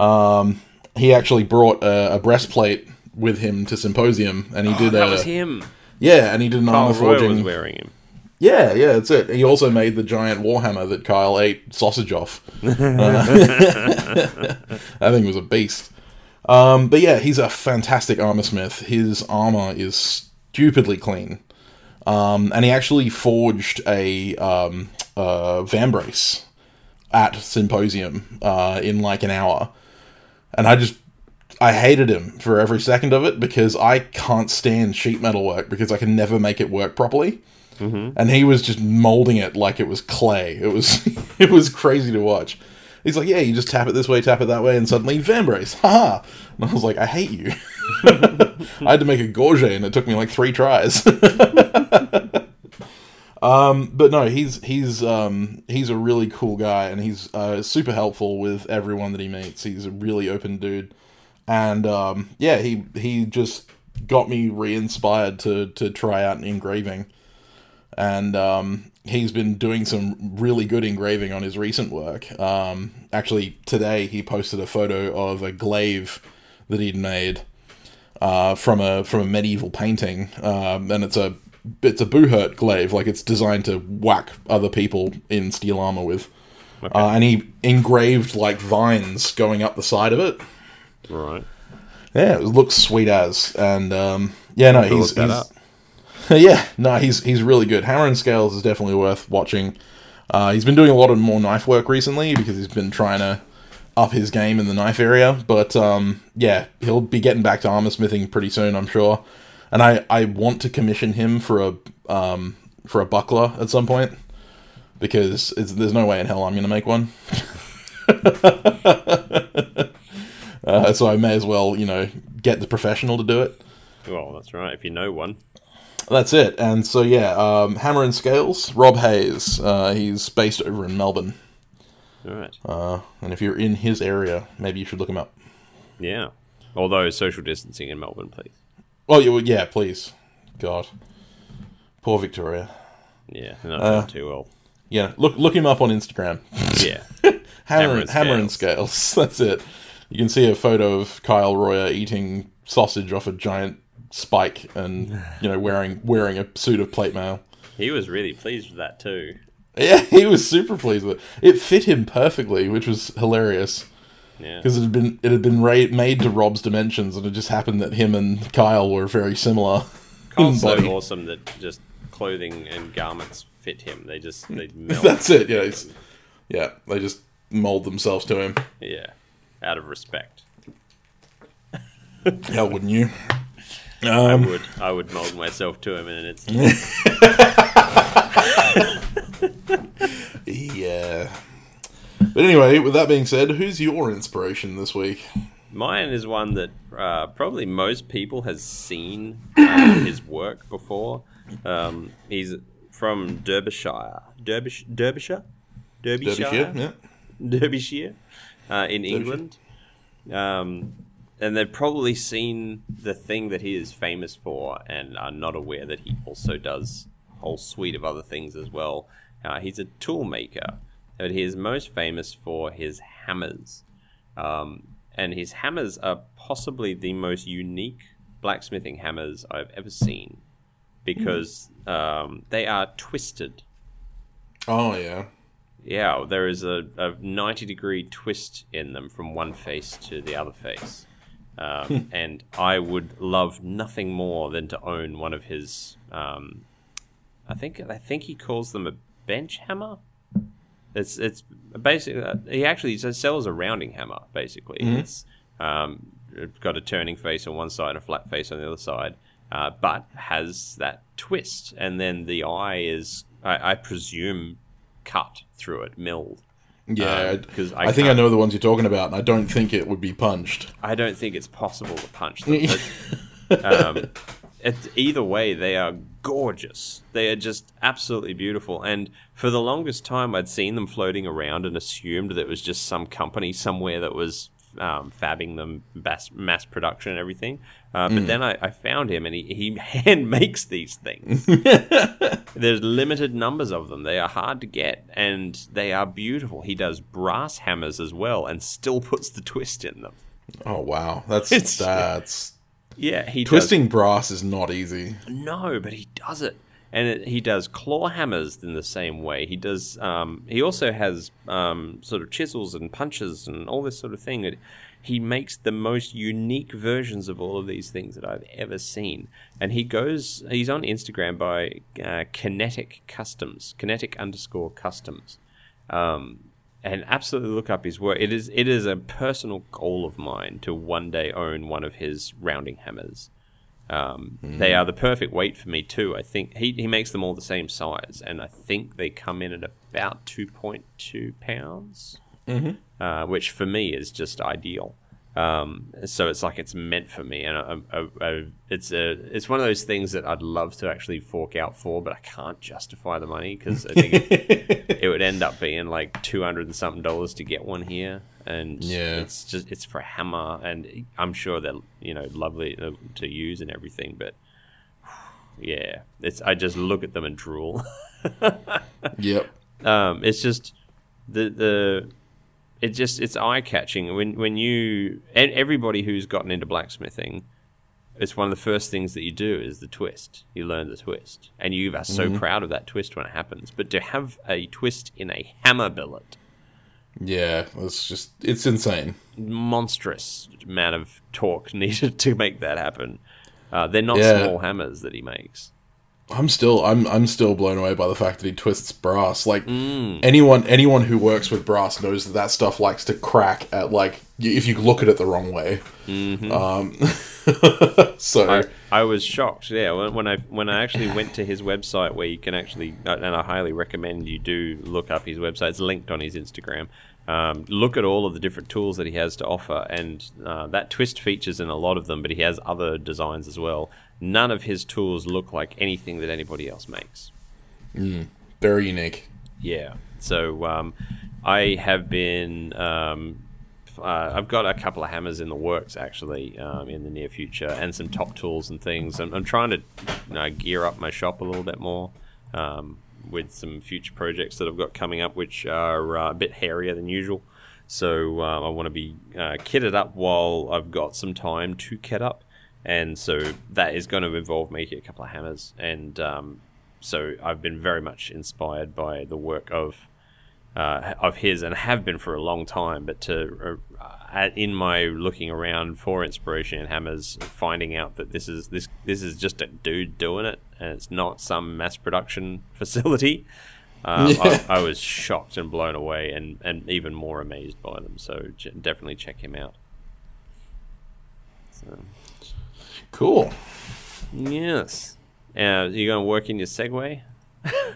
Um, he actually brought a, a breastplate with him to symposium, and he Oh, did that a was him. yeah, and he did an armor Roy was forging. wearing him. Yeah, yeah, that's it. He also made the giant warhammer that Kyle ate sausage off. Uh, that thing was a beast. Um, but yeah, he's a fantastic armor smith. His armor is stupidly clean. Um, and he actually forged a um, uh, vambrace at Symposium uh, in like an hour. And I just I hated him for every second of it because I can't stand sheet metal work because I can never make it work properly. And he was just molding it like it was clay. It was it was crazy to watch. He's like, yeah, you just tap it this way, tap it that way, and suddenly vambrace, haha. And I was like, I hate you. I had to make a gorget, and it took me like three tries. um, but no, he's he's um, he's a really cool guy, and he's uh, super helpful with everyone that he meets. He's a really open dude, and um, yeah, he he just got me re-inspired to to try out engraving, and um, he's been doing some really good engraving on his recent work. Um, actually, today he posted a photo of a glaive that he'd made uh, from a from a medieval painting, um, and it's a it's a Buhurt glaive, like it's designed to whack other people in steel armor with. Okay. Uh, and he engraved like vines going up the side of it. Right. Yeah, it looks sweet as, and um, yeah, no, he's, he's yeah, no, he's he's really good. Hammer and Scales is definitely worth watching. Uh, he's been doing a lot of more knife work recently because he's been trying to up his game in the knife area. But um, yeah, he'll be getting back to armor smithing pretty soon, I'm sure. And I, I want to commission him for a um, for a buckler at some point because it's, there's no way in hell I'm going to make one. uh, so I may as well, you know, get the professional to do it. Well, that's right. If you know one. That's it. And so yeah, um, Hammer and Scales, Rob Hayes. Uh, he's based over in Melbourne. All right. Uh, and if you're in his area, maybe you should look him up. Yeah. Although social distancing in Melbourne, please. Oh yeah, well, yeah, please. God, poor Victoria. Yeah, not Uh, doing too well. Yeah, look look him up on Instagram. Yeah. Hammer, Hammer and Hammer and Scales. That's it. You can see a photo of Kyle Royer eating sausage off a giant spike, and you know wearing wearing a suit of plate mail. he was really pleased with that too. Yeah, he was super pleased with it. It fit him perfectly, which was hilarious. Yeah. because it had been it had been ra- made to Rob's dimensions, and it just happened that him and Kyle were very similar. Kyle's so awesome that just clothing and garments fit him. They just they melt. That's it. Yeah, yeah. They just mold themselves to him. yeah. Out of respect. How wouldn't you? I Um, would I would mold myself to him and it's yeah. But anyway, with that being said, who's your inspiration this week? Mine is one that uh, probably most people has seen uh, his work before. Um, he's from Derbyshire, Derbysh- Derbyshire, Derbyshire, Derbyshire, yeah. Derbyshire, uh, in England. Um, and they've probably seen the thing that he is famous for, and are not aware that he also does a whole suite of other things as well. Uh, he's a tool maker, but he is most famous for his hammers. Um, and his hammers are possibly the most unique blacksmithing hammers I've ever seen because um, they are twisted. Oh yeah. Yeah, there is a, a 90 degree twist in them from one face to the other face. Um, and I would love nothing more than to own one of his. Um, I think I think he calls them a bench hammer. It's it's basically he actually sells a rounding hammer. Basically, it's um, got a turning face on one side and a flat face on the other side, uh, but has that twist, and then the eye is I, I presume cut through it, milled. Yeah, Um, 'cause I I, think I know the ones you're talking about, and I don't think it would be punched. I don't think it's possible to punch them. But, um, it, either way, they are gorgeous. They are just absolutely beautiful. And for the longest time, I'd seen them floating around and assumed that it was just some company somewhere that was um, fabbing them mass, mass production and everything. Uh, but then I, I found him, and he, he hand makes these things. There's limited numbers of them. They are hard to get, and they are beautiful. He does brass hammers as well, and still puts the twist in them. Oh wow, that's It's- that's Yeah, he does twisting brass is not easy. No, but he does it, and it, he does claw hammers in the same way. He does. Um, he also has um, sort of chisels and punches and all this sort of thing. It, he makes the most unique versions of all of these things that I've ever seen. And he goes. He's on Instagram by uh, Kinetic Customs, Kinetic underscore Customs. Um, and absolutely look up his work. It is it is a personal goal of mine to one day own one of his rounding hammers. Um, They are the perfect weight for me too. I think he he makes them all the same size, and I think they come in at about two point two pounds, uh, which for me is just ideal. Um, so it's like it's meant for me, and I, I, I, it's a it's one of those things that I'd love to actually fork out for, but I can't justify the money because I think it, it would end up being like two hundred and something dollars to get one here, and Yeah. it's just it's for a hammer, and I'm sure they're you know lovely to, to use and everything, but yeah, it's I just look at them and drool. Yep. um, it's just the the it just it's eye catching when when you and everybody who's gotten into blacksmithing it's one of the first things that you do is the twist. You learn the twist, and you are so proud of that twist when it happens. But to have a twist in a hammer billet, Yeah, it's just it's insane. monstrous amount of torque needed to make that happen. Uh, they're not Yeah. small hammers that he makes. I'm still I'm I'm still blown away by the fact that he twists brass. Like Mm. anyone anyone who works with brass knows that that stuff likes to crack at like if you look at it the wrong way. Um, so Mm-hmm. I, I was shocked. Yeah, when, when I when I actually went to his website, where you can actually, uh, and I highly recommend you do look up his website. It's linked on his Instagram. Um, look at all of the different tools that he has to offer, and uh, that twist features in a lot of them, but he has other designs as well. None of his tools look like anything that anybody else makes. very unique. Yeah. So um, I have been. Um, uh, I've got a couple of hammers in the works actually um, in the near future, and some top tools and things. I'm, I'm trying to you know, gear up my shop a little bit more um, with some future projects that I've got coming up, which are uh, a bit hairier than usual. So um, I want to be uh, kitted up while I've got some time to kit up, and so that is going to involve making a couple of hammers. And um, so I've been very much inspired by the work of uh, of his and have been for a long time. But to uh, in my looking around for inspiration in hammers, finding out that this is this this is just a dude doing it, and it's not some mass production facility. Um, I, I was shocked and blown away, and, and even more amazed by them. So j- definitely check him out. So, Cool. yes. Uh, you going to work in your Segway?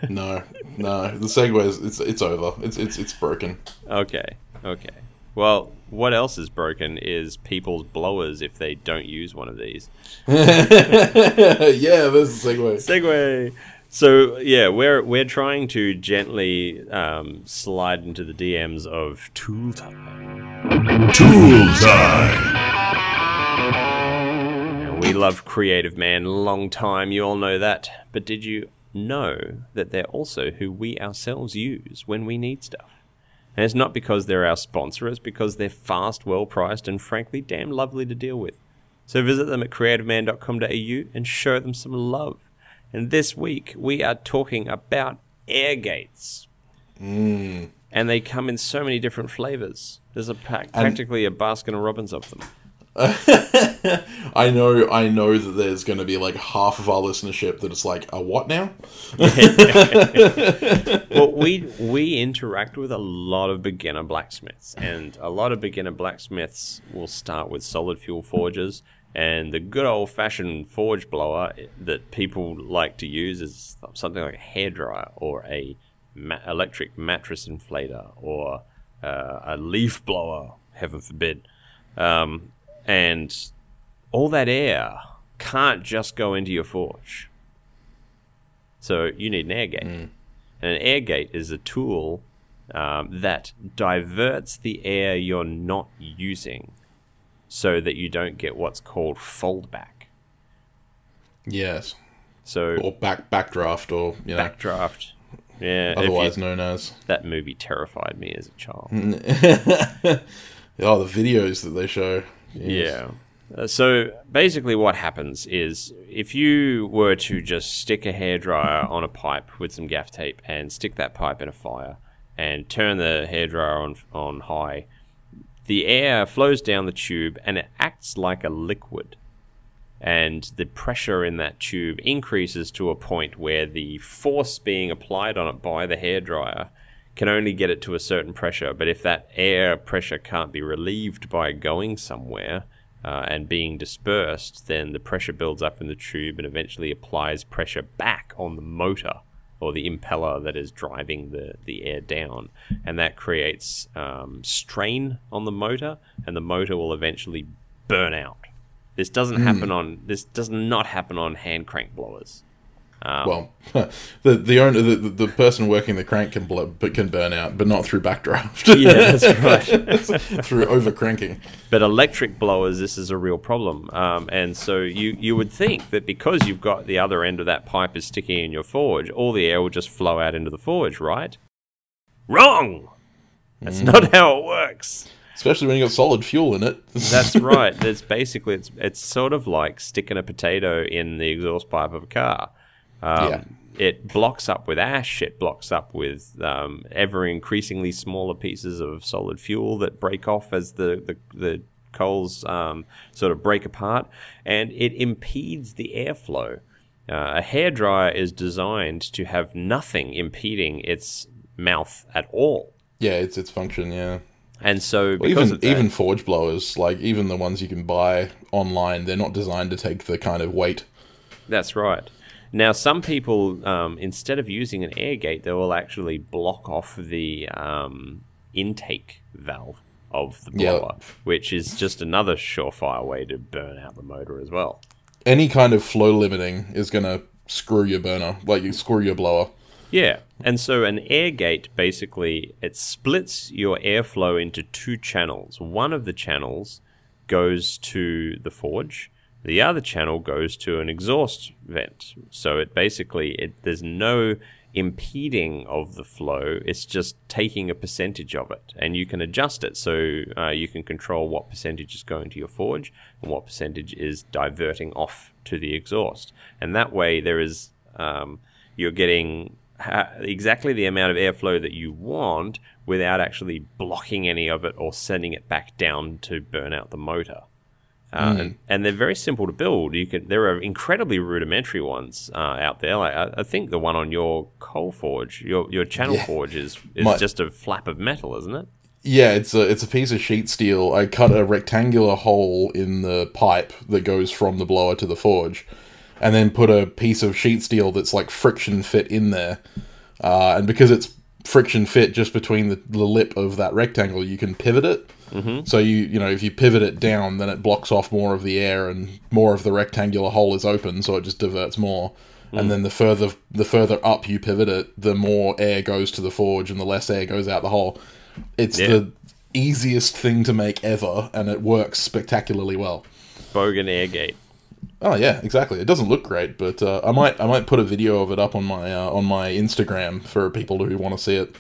No, no. The segue is it's it's over. It's it's it's broken. Okay, okay. Well, what else is broken is people's blowers if they don't use one of these. yeah, there's the segue. Segway. So yeah, we're we're trying to gently um, slide into the DMs of Tool Time. Tool time. And we love Creative Man, long time. You all know that. But did you know that they're also who we ourselves use when we need stuff? And it's not because they're our sponsor, it's because they're fast, well priced, and frankly, damn lovely to deal with. So visit them at creativeman.com.au and show them some love. And this week, we are talking about air gates. Mm. And they come in so many different flavors. There's a pack, practically a Baskin and Robbins of them. I know, I know that there's going to be like half of our listenership that it's like a what now? well, we we interact with a lot of beginner blacksmiths, and a lot of beginner blacksmiths will start with solid fuel forges, and the good old fashioned forge blower that people like to use is something like a hairdryer or a ma- electric mattress inflator or uh, a leaf blower, heaven forbid, um, and all that air can't just go into your forge. So you need an air gate. And an air gate is a tool um, that diverts the air you're not using so that you don't get what's called foldback. Yes, So or back backdraft, or you know, backdraft. Yeah, you- otherwise known as. that movie terrified me as a child. Oh, the videos that they show. Yeah. Uh, so basically, what happens is if you were to just stick a hairdryer on a pipe with some gaff tape and stick that pipe in a fire and turn the hairdryer on on high, the air flows down the tube and it acts like a liquid. And the pressure in that tube increases to a point where the force being applied on it by the hairdryer can only get it to a certain pressure. But if that air pressure can't be relieved by going somewhere uh, and being dispersed, then the pressure builds up in the tube and eventually applies pressure back on the motor or the impeller that is driving the, the air down. And that creates um, strain on the motor, and the motor will eventually burn out. This doesn't happen on this does not happen on hand crank blowers. Well, the the owner, the, the person working the crank can blow, but can burn out, but not through backdraft. Yeah, that's right. through over cranking. But electric blowers, this is a real problem. Um, and so you, you would think that because you've got the other end of that pipe is sticking in your forge, all the air will just flow out into the forge, right? Wrong! That's not how it works. especially when you've got solid fuel in it. That's right. It's basically it's it's sort of like sticking a potato in the exhaust pipe of a car. Um, Yeah. It blocks up with ash. It blocks up with um, ever increasingly smaller pieces of solid fuel that break off as the the, the coals um, sort of break apart, and it impedes the airflow. Uh, a hairdryer is designed to have nothing impeding its mouth at all, yeah, it's its function. Yeah. and so because even that, even forge blowers, like even the ones you can buy online, they're not designed to take the kind of weight. That's right. Now, some people, um, instead of using an air gate, they will actually block off the um, intake valve of the blower, which is just another surefire way to burn out the motor as well. Any kind of flow limiting is gonna screw your burner, like you screw your blower. Yeah, and so an air gate basically it splits your airflow into two channels. One of the channels goes to the forge. The other channel goes to an exhaust vent. So it basically it there's no impeding of the flow. It's just taking a percentage of it, and you can adjust it. So uh, you can control what percentage is going to your forge and what percentage is diverting off to the exhaust. And that way, there is um, you're getting ha- exactly the amount of airflow that you want without actually blocking any of it or sending it back down to burn out the motor. Uh, and, and they're very simple to build. You can there are incredibly rudimentary ones uh, out there. Like I, I think the one on your coal forge, your your channel Yeah. forge is is My- just a flap of metal, isn't it? Yeah, it's a it's a piece of sheet steel. I cut a rectangular hole in the pipe that goes from the blower to the forge, and then put a piece of sheet steel that's like friction fit in there. Uh, and because it's friction fit just between the, the lip of that rectangle, you can pivot it. Mm-hmm. So you you know if you pivot it down, then it blocks off more of the air, and more of the rectangular hole is open, so it just diverts more. And then the further the further up you pivot it, the more air goes to the forge, and the less air goes out the hole. It's Yeah. the easiest thing to make ever, and it works spectacularly well. Bogan air gate. Oh yeah, exactly. It doesn't look great, but uh, I might I might put a video of it up on my uh, on my Instagram for people who want to see it.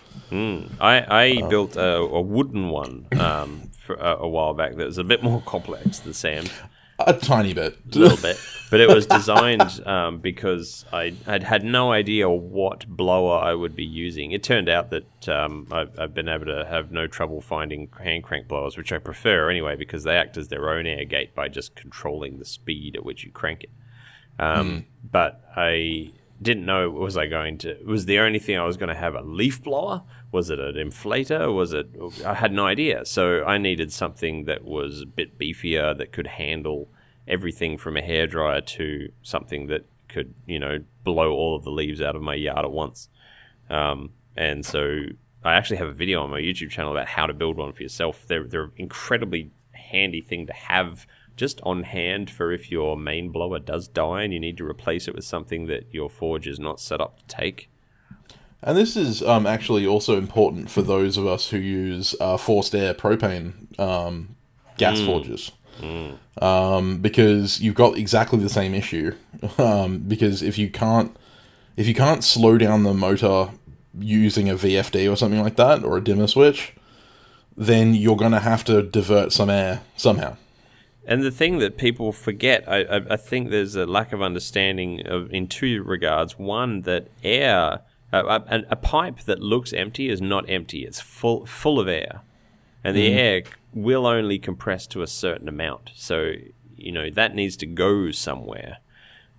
I, I built a, a wooden one um, for a, a while back that was a bit more complex than Sam's. A tiny bit. a little bit, but it was designed um, because I had had no idea what blower I would be using. It turned out that um, I've, I've been able to have no trouble finding hand crank blowers, which I prefer anyway because they act as their own air gate by just controlling the speed at which you crank it. Um, But I didn't know was I going to was the only thing I was going to have a leaf blower? Was it an inflator? Was it? I had no idea. So I needed something that was a bit beefier that could handle everything from a hairdryer to something that could you know blow all of the leaves out of my yard at once. Um, and so I actually have a video on my YouTube channel about how to build one for yourself. They're they're incredibly handy thing to have just on hand for if your main blower does die and you need to replace it with something that your forge is not set up to take. And this is um, actually also important for those of us who use uh, forced air propane um, gas forges. Um, because you've got exactly the same issue. Um, because if you can't if you can't slow down the motor using a VFD or something like that or a dimmer switch, then you're going to have to divert some air somehow. And the thing that people forget, I, I, I think there's a lack of understanding of in two regards. One, that air, a, a, a pipe that looks empty is not empty; it's full full of air, and the air will only compress to a certain amount. So you know that needs to go somewhere.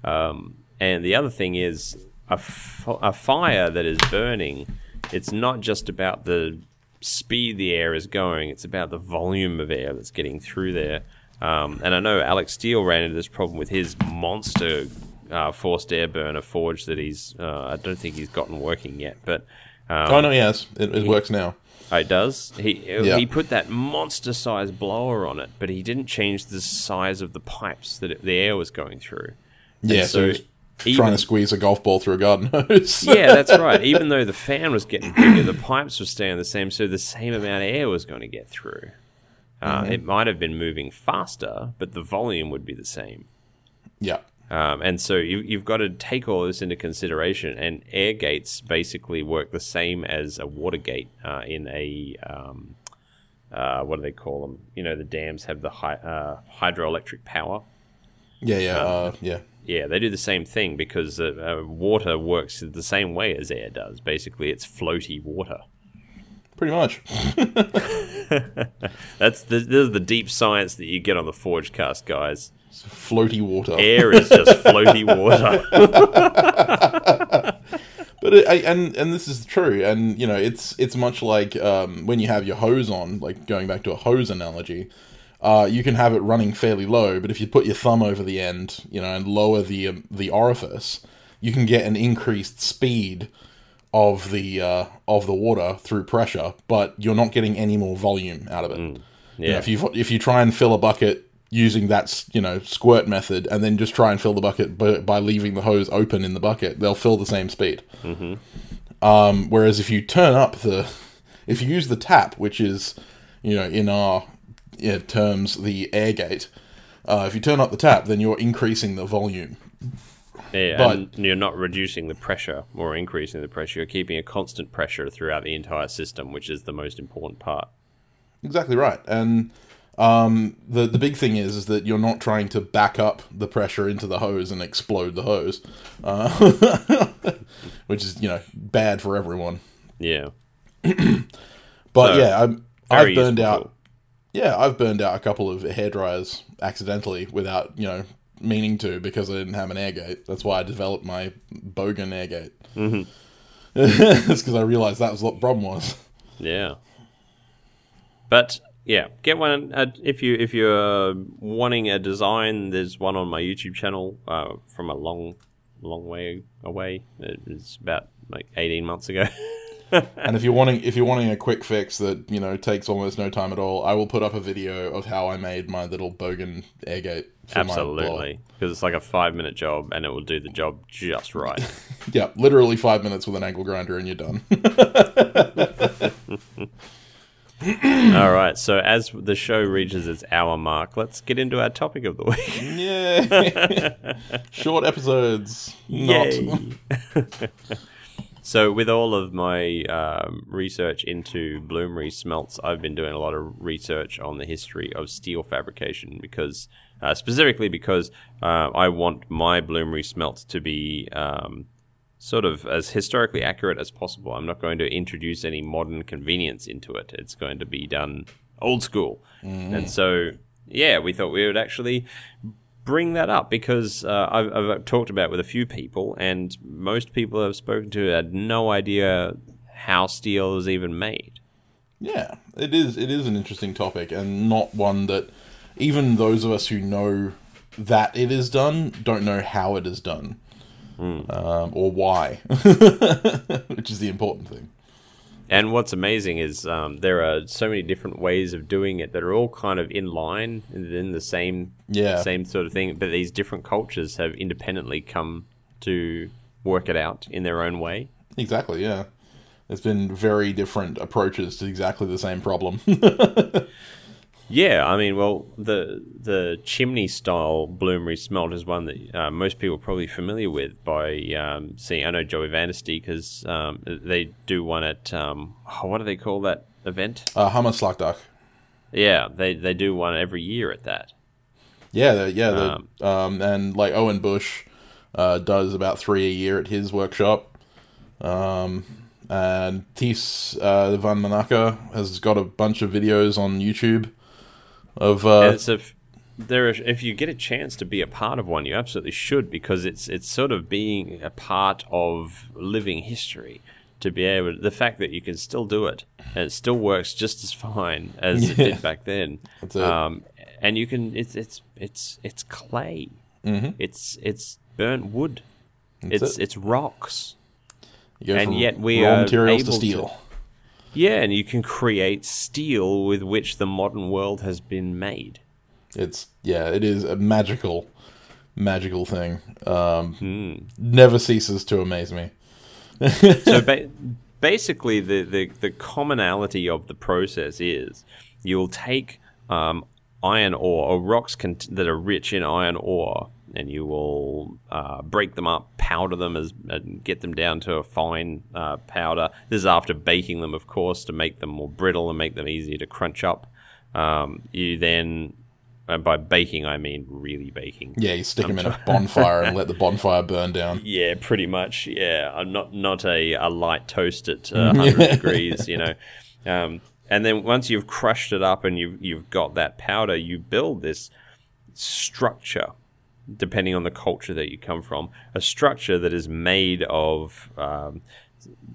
Um, and the other thing is a, f- a fire that is burning. It's not just about the speed the air is going; it's about the volume of air that's getting through there. Um, and I know Alec Steele ran into this problem with his monster uh, forced air burner forge that he's. Uh, I don't think he's gotten working yet, but um, Oh no, yes, it, it works now. Oh, it does. He Yeah. he put that monster sized blower on it, but he didn't change the size of the pipes that it, the air was going through. And Yeah, so, he's even- trying to squeeze a golf ball through a garden hose. yeah, that's right. Even though the fan was getting bigger, the pipes were staying the same, so the same amount of air was going to get through. Uh, It might have been moving faster, but the volume would be the same. yeah. Um, and so you, you've got to take all this into consideration. And air gates basically work the same as a water gate uh, in a um, uh, what do they call them? You know, the dams have the hy- uh, hydroelectric power. Yeah, yeah, uh, yeah. Yeah, they do the same thing because uh, uh, water works the same way as air does. Basically, it's floaty water. Pretty much. That's the, this is the deep science that you get on the Forge Cast, guys. Floaty water. Air is just floaty water. But it, I, and and this is true, and you know it's it's much like um, when you have your hose on, like going back to a hose analogy. Uh, you can have it running fairly low, but if you put your thumb over the end, you know, and lower the um, the orifice, you can get an increased speed of the uh, of the water through pressure, but you're not getting any more volume out of it. You know, Yeah. if you if you try and fill a bucket using that you know squirt method, and then just try and fill the bucket by, by leaving the hose open in the bucket, they'll fill the same speed. Um, whereas if you turn up the, if you use the tap, which is, you know, in our yeah, terms, the air gate, uh, if you turn up the tap, then you're increasing the volume. Yeah, But- and you're not reducing the pressure or increasing the pressure. You're keeping a constant pressure throughout the entire system, which is the most important part. Exactly right. And um, the the big thing is is that you're not trying to back up the pressure into the hose and explode the hose, uh, which is you know bad for everyone. Yeah. But So, yeah, I'm, I've burned out. tool. Yeah, I've burned out a couple of hair dryers accidentally without you know meaning to because I didn't have an air gate. That's why I developed my Bogan air gate. Mm-hmm. it's because I realized that was what the problem was. Yeah. But yeah, get one uh, if you if you're wanting a design. There's one on my YouTube channel uh, from a long, long way away. It was about like 18 months ago. And if you're wanting if you're wanting a quick fix that you know takes almost no time at all, I will put up a video of how I made my little Bogan air gate. For My blower. Absolutely, because it's like a five minute job and it will do the job just right. Yeah, literally five minutes with an angle grinder and you're done. All right, so as the show reaches its hour mark, let's get into our topic of the week. yeah, short episodes. Not. So, with all of my um, research into bloomery smelts, I've been doing a lot of research on the history of steel fabrication because, uh, specifically, because uh, I want my bloomery smelt to be um, sort of as historically accurate as possible. I'm not going to introduce any modern convenience into it. It's going to be done old school, and so yeah, we thought we would actually bring that up because uh, I've, I've talked about it with a few people, and most people I've spoken to had no idea how steel is even made. Yeah, it is. It is an interesting topic, and not one that even those of us who know that it is done don't know how it is done, um, or why, which is the important thing. And what's amazing is um, there are so many different ways of doing it that are all kind of in line and in the same Yeah. same sort of thing. But these different cultures have independently come to work it out in their own way. Exactly. Yeah, there's been very different approaches to exactly the same problem. Yeah, I mean, well, the the chimney style bloomery smelt is one that uh, most people are probably familiar with by um, seeing. I know Joey Vandersteek because um, they do one at um, oh, what do they call that event? uh, Slagdach. Yeah, they they do one every year at that. Yeah, the, yeah, the, Um, um, and like Owen Bush uh, does about three a year at his workshop. Um, and Ties uh, van Manaka has got a bunch of videos on YouTube of uh, And it's a f- there. Is, if you get a chance to be a part of one, you absolutely should because it's it's sort of being a part of living history. To be able, the fact that you can still do it and it still works just as fine as it did back then. Um, and you can, it's it's it's it's clay. Mhm. It's it's burnt wood. That's it's it. it's rocks. and yet we raw are materials to able to- steel. Yeah, and you can create steel with which the modern world has been made. It's yeah, it is a magical, magical thing. Um, Hmm. Never ceases to amaze me. so ba- basically, the, the, the commonality of the process is you'll take um, iron ore or rocks cont- that are rich in iron ore and you will uh, break them up, powder them, as and get them down to a fine uh, powder. This is after baking them, of course, to make them more brittle and make them easier to crunch up. Um, you then, and by baking I mean really baking. Yeah, you stick them in a bonfire and let the bonfire burn down. Yeah, pretty much. Yeah, I'm not not a, a light toast at uh, 100 degrees, you know. Um, and then once you've crushed it up and you've you've got that powder, you build this structure, depending on the culture that you come from, a structure that is made of. Um,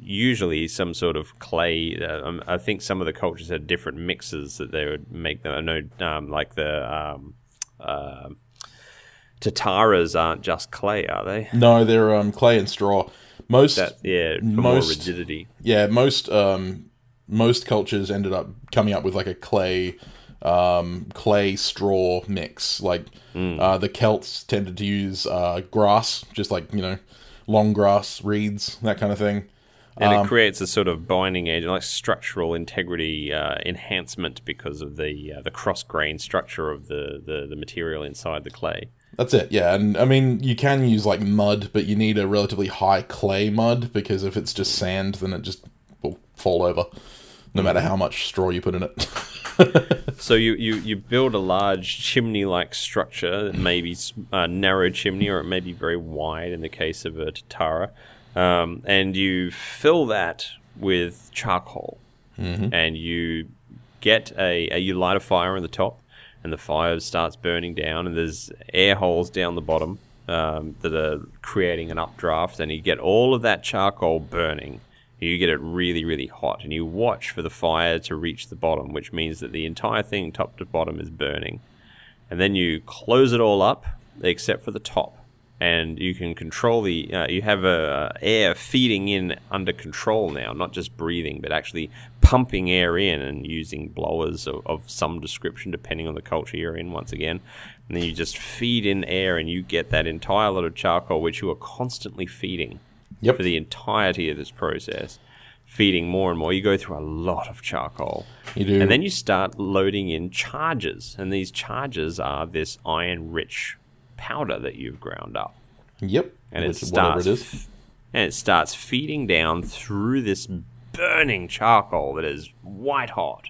usually some sort of clay. Uh, um, I think some of the cultures had different mixes that they would make them. I know, um, like the um, uh, Tataras aren't just clay, are they? No, they're um, clay and straw. Most That yeah, Most- more rigidity. yeah, most um, most cultures ended up coming up with like a clay um, clay straw mix. Like uh, the Celts tended to use uh, grass, just like you know, long grass, reeds, that kind of thing. And Um, it creates a sort of binding agent, like structural integrity uh, enhancement because of the uh, the cross grain structure of the, the, the material inside the clay. That's it, yeah. And I mean, you can use like mud, but you need a relatively high clay mud because if it's just sand, then it just will fall over, no matter how much straw you put in it. So you, you, you build a large chimney like structure, it may be a narrow chimney or it may be very wide in the case of a Tatara, um, and you fill that with charcoal. And you get a, a, you light a fire on the top, and the fire starts burning down, and there's air holes down the bottom um, that are creating an updraft, and you get all of that charcoal burning. You get it really, really hot, and you watch for the fire to reach the bottom, which means that the entire thing, top to bottom, is burning. And then you close it all up, except for the top, and you can control the. Uh, you have uh, air feeding in under control now, not just breathing, but actually pumping air in and using blowers of, of some description, depending on the culture you're in. Once again, and then you just feed in air, and you get that entire lot of charcoal, which you are constantly feeding Yep. for the entirety of this process, feeding more and more. You go through a lot of charcoal. You do. And then you start loading in charges. And these charges are this iron rich powder that you've ground up. yep. And Which- it starts it and it starts feeding down through this burning charcoal that is white hot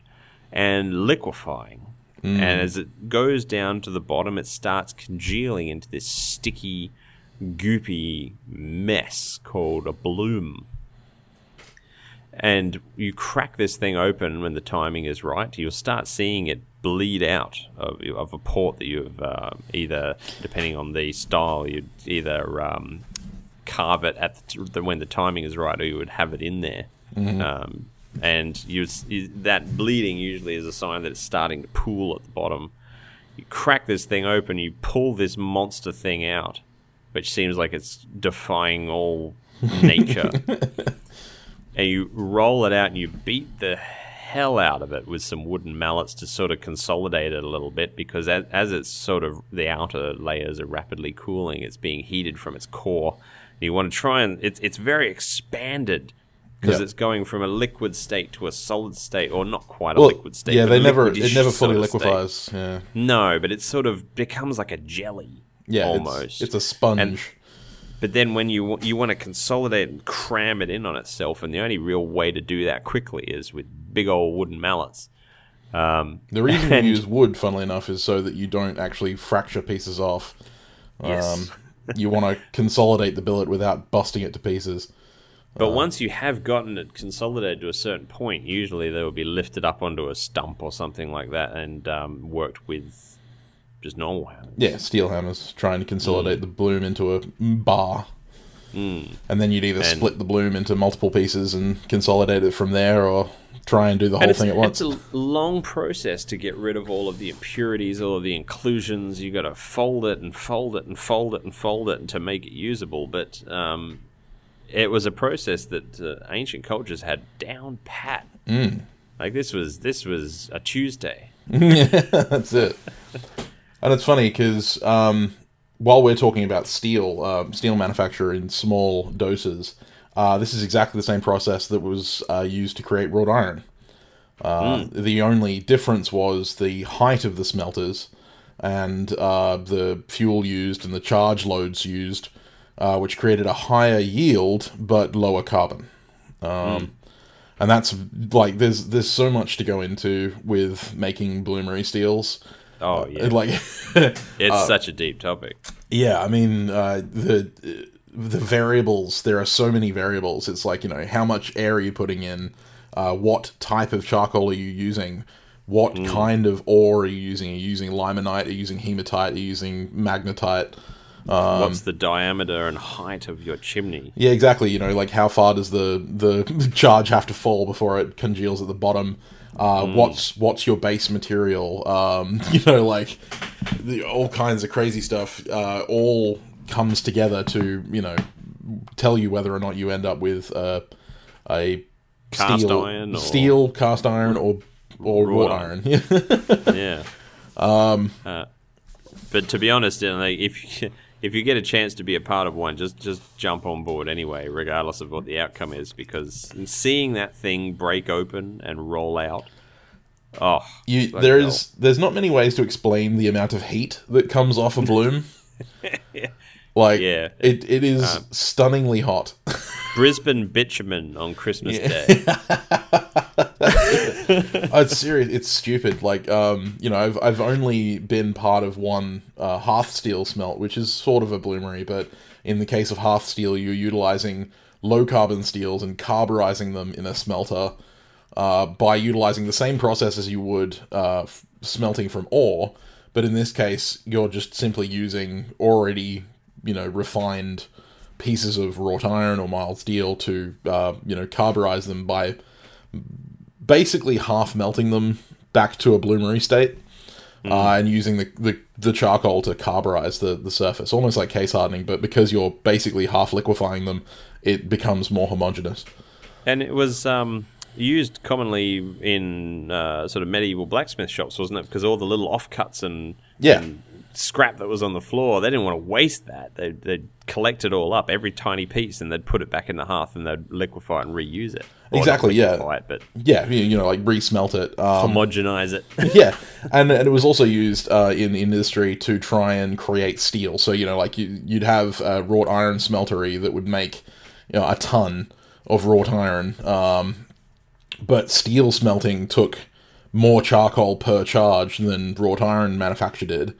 and liquefying. Mm. And as it goes down to the bottom, it starts congealing into this sticky, goopy mess called a bloom. And you crack this thing open when the timing is right, you'll start seeing it bleed out of, of a port that you've uh, either, depending on the style, you'd either um, carve it at the, the, when the timing is right, or you would have it in there. Um, and you, you that bleeding usually is a sign that it's starting to pool at the bottom. You crack this thing open, you pull this monster thing out, which seems like it's defying all nature. and you roll it out and you beat the hell out of it with some wooden mallets to sort of consolidate it a little bit because as, as it's sort of the outer layers are rapidly cooling, it's being heated from its core. And You want to try and it's it's very expanded because Yeah. it's going from a liquid state to a solid state, or not quite a Well, liquid state. yeah, they never. It never fully liquefies. Yeah. No, but it sort of becomes like a jelly. Yeah. almost. It's, a sponge. But then when you you want to consolidate and cram it in on itself, and the only real way to do that quickly is with big old wooden mallets. Um, The reason And- you use wood, funnily enough, is so that you don't actually fracture pieces off. Yes. Um, you want to consolidate the billet without busting it to pieces. but once you have gotten it consolidated to a certain point, usually they will be lifted up onto a stump or something like that and um, worked with just normal hammers. Yeah, steel hammers, trying to consolidate Mm. the bloom into a bar. And then you'd either And- split the bloom into multiple pieces and consolidate it from there, or try and do the whole thing at once. it's a long process to get rid of all of the impurities, all of the inclusions. You got to fold it and fold it and fold it and fold it to make it usable. But um, it was a process that uh, ancient cultures had down pat. Mm. Like this was this was a Tuesday. That's it. And it's funny because um, while we're talking about steel, um, steel manufacture in small doses, uh, this is exactly the same process that was uh, used to create wrought iron. Uh, The only difference was the height of the smelters. and uh, the fuel used and the charge loads used, uh, which created a higher yield but lower carbon. Um, And that's like there's there's so much to go into with making bloomery steels. Oh yeah, Like, it's such a deep topic. yeah, I mean uh, the the variables. There are so many variables. It's like you know how much air are you putting in, uh, what type of charcoal are you using, what kind of ore are you using? Are you using limonite? Are you using hematite? Are you using magnetite? Um, What's the diameter and height of your chimney? Yeah, exactly. You know, like how far does the the charge have to fall before it congeals at the bottom? Uh, What's what's your base material? Um, you know, like the, all kinds of crazy stuff. Uh, all comes together to you know tell you whether or not you end up with uh, a Cast steel, iron or- steel, cast iron, or or Wrought wrought iron. Yeah. yeah. Um. but to be honest, like, if you, if you get a chance to be a part of one, just just jump on board anyway, regardless of what the outcome is, because seeing that thing break open and roll out, oh, You, there is there's not many ways to explain the amount of heat that comes off a bloom. Like Yeah. it, it is Um, stunningly hot. Brisbane bitumen on Christmas Day. Oh, it's serious. It's stupid. Like um, you know, I've I've only been part of one uh, hearth steel smelt, which is sort of a bloomery, but in the case of hearth steel, you're utilizing low carbon steels and carburizing them in a smelter uh, by utilizing the same process as you would uh, f- smelting from ore. But in this case, you're just simply using already, you know, refined pieces of wrought iron or mild steel to, uh, you know, carburize them by basically half melting them back to a bloomery state. Uh, and using the, the, the charcoal to carburize the, the surface, almost like case hardening, but because you're basically half liquefying them, it becomes more homogeneous. And it was um, used commonly in uh, sort of medieval blacksmith shops, wasn't it? Because all the little offcuts and, Yeah. and scrap that was on the floor, they didn't want to waste that. They'd, they'd collect it all up, every tiny piece, and they'd put it back in the hearth and they'd liquefy it and reuse it. Or Exactly, yeah. It, but Yeah, you, know, like re-smelt it. Um, homogenize it. yeah, and, and it was also used uh, in industry to try and create steel. So you know, like you, you'd have a wrought iron smeltery that would make you know a ton of wrought iron, um, but steel smelting took more charcoal per charge than wrought iron manufacture did,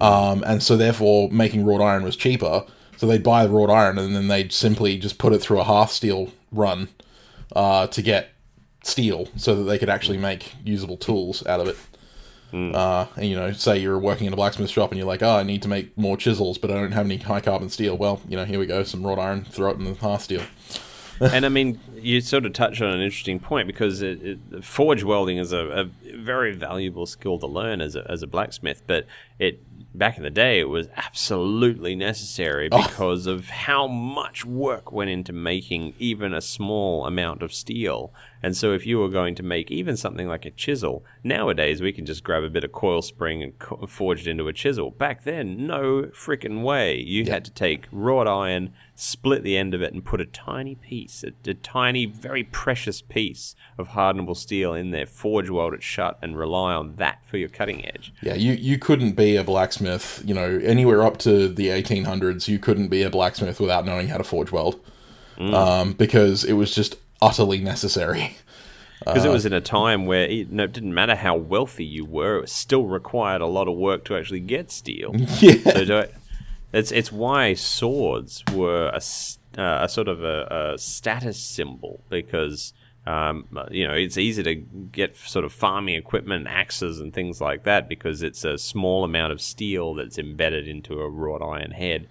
um, and so therefore making wrought iron was cheaper. So they'd buy the wrought iron and then they'd simply just put it through a half steel run uh, to get steel so that they could actually make usable tools out of it. Uh, and you know, say you're working in a blacksmith shop and you're like, oh, I need to make more chisels, but I don't have any high carbon steel. Well, you know, here we go, some wrought iron, throw it in the half steel. and I mean, you sort of touch on an interesting point because it, it, forge welding is a, a very valuable skill to learn as a, as a blacksmith. But it back in the day, it was absolutely necessary oh. because of how much work went into making even a small amount of steel. And so, if you were going to make even something like a chisel, nowadays we can just grab a bit of coil spring and co- forge it into a chisel. Back then, no freaking way. You had to take wrought iron, split the end of it, and put a tiny piece, a, a tiny, very precious piece of hardenable steel in there, forge weld it shut, and rely on that for your cutting edge. Yeah, you, you couldn't be a blacksmith, you know, anywhere up to the 1800s, you couldn't be a blacksmith without knowing how to forge weld. Um, because it was just utterly necessary. Because it was in a time where it, no, it didn't matter how wealthy you were, it still required a lot of work to actually get steel. Yeah. So do it, it's it's why swords were a, uh, a sort of a, a status symbol because um, you know it's easy to get sort of farming equipment, axes, and things like that because it's a small amount of steel that's embedded into a wrought iron head.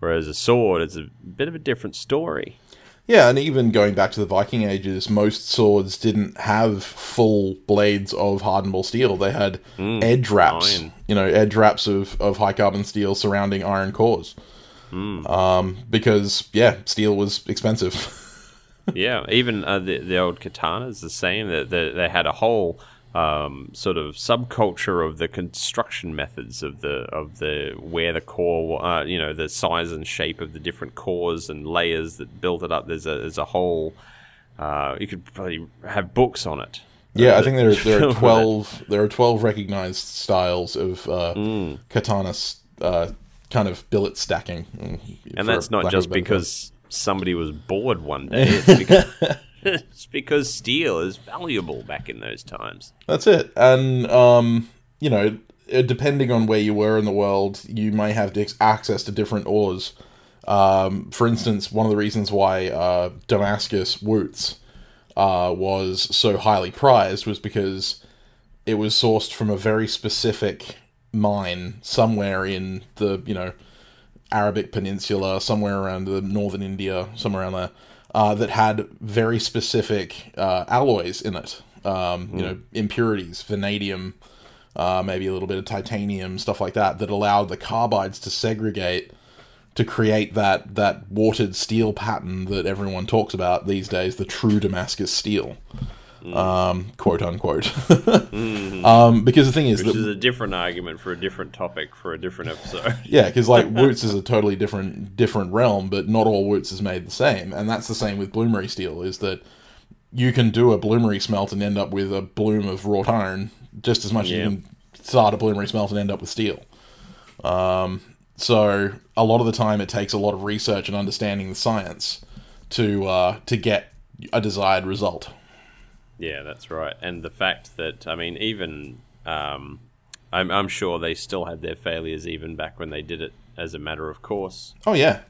Whereas a sword is a bit of a different story. Yeah, and even going back to the Viking ages, most swords didn't have full blades of hardenable steel. They had edge wraps, iron. you know, edge wraps of, of high carbon steel surrounding iron cores. Um, because, yeah, steel was expensive. yeah, even uh, the the old katanas the same. That they, they had a whole um, sort of subculture of the construction methods of the of the where the core, uh, you know, the size and shape of the different cores and layers that built it up. There's a there's a whole. Uh, you could probably have books on it. Yeah, I think there there are twelve there are twelve recognized styles of uh, Mm. katana uh, kind of billet stacking, mm, and that's not lack of a just because somebody was bored one day. It's because, it's because steel is valuable back in those times. That's it. And, um, you know, uh, depending on where you were in the world, you may have access to different ores. Um, for instance, one of the reasons why uh, Damascus Wootz uh, was so highly prized was because it was sourced from a very specific mine somewhere in the, you know, Arabic Peninsula, somewhere around the northern India, somewhere around there, uh, that had very specific uh, alloys in it. Um, You know, impurities, vanadium, uh, maybe a little bit of titanium, stuff like that, that allowed the carbides to segregate to create that that watered steel pattern that everyone talks about these days, the true Damascus steel, um, quote unquote. um, because the thing is Which that is a different argument for a different topic for a different episode. yeah, because like Wootz is a totally different different realm, but not all Wootz is made the same, and that's the same with Bloomery steel. Is that you can do a Bloomery smelt and end up with a bloom of wrought iron just as much Yeah. as you can start a Bloomery smelt and end up with steel. Um, so a lot of the time, it takes a lot of research and understanding the science to uh, to get a desired result. Yeah, that's right. And the fact that I mean, even um, I'm, I'm sure they still had their failures even back when they did it as a matter of course. Oh yeah,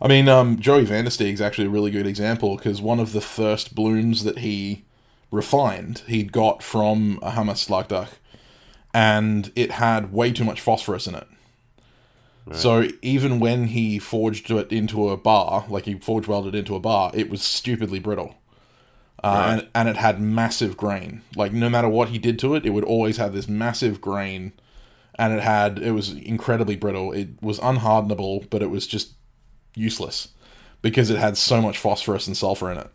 I mean um, Joey Vandersteeg is actually a really good example because one of the first blooms that he refined he'd got from a Hamas Slagdach, and it had way too much phosphorus in it. So even when he forged it into a bar, like he forge welded into a bar, it was stupidly brittle. Uh, and, and it had massive grain. Like no matter what he did to it, it would always have this massive grain and it had it was incredibly brittle. It was unhardenable, but it was just useless because it had so much phosphorus and sulfur in it.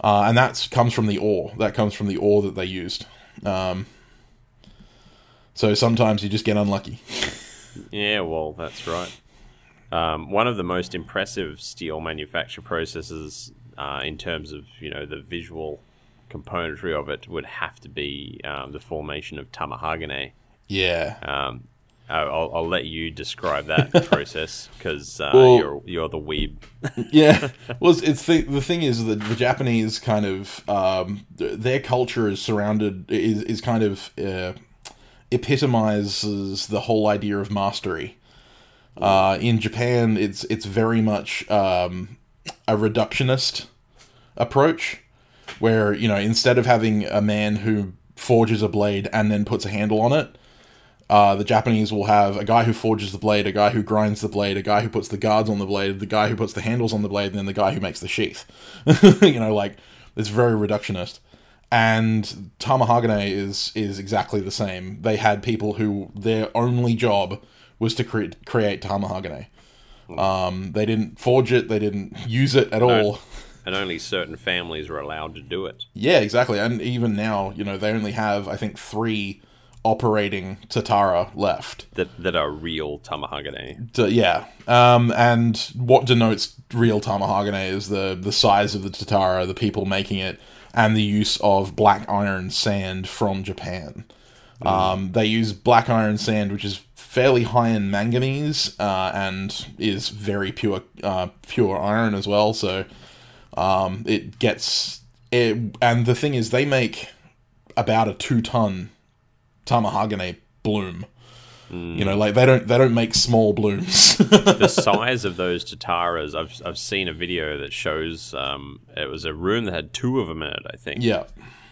Uh, and that comes from the ore. That comes from the ore that they used. Um, so sometimes you just get unlucky. Yeah, well, that's right. Um, one of the most impressive steel manufacture processes uh, in terms of you know the visual componentry of it would have to be um, the formation of tamahagane. Yeah. Um, I'll, I'll let you describe that process because uh, Well- you're you're the weeb. yeah. Well, it's, it's the the thing is that the Japanese kind of um, their culture is surrounded is is kind of uh, epitomizes the whole idea of mastery. Uh, in Japan, it's it's very much um, a reductionist approach, where you know instead of having a man who forges a blade and then puts a handle on it, uh, the Japanese will have a guy who forges the blade, a guy who grinds the blade, a guy who puts the guards on the blade, the guy who puts the handles on the blade, and then the guy who makes the sheath. you know, like it's very reductionist. And Tamahagane is is exactly the same. They had people who their only job was to create create Tamahagane. Um, they didn't forge it, they didn't use it at all. and only certain families were allowed to do it. Yeah, exactly. And even now, you know, they only have I think three operating Tatara left. That that are real tamahagane. D- yeah. Um, and what denotes real Tamahagane is the the size of the Tatara, the people making it, and the use of black iron sand from Japan. Um, they use black iron sand, which is fairly high in manganese uh, and is very pure uh, pure iron as well. So um, it gets it, and the thing is, they make about a two ton Tamahagane bloom. You know, like they don't they don't make small blooms. the size of those tataras, I've I've seen a video that shows um, it was a room that had two of them in it, I think. yeah.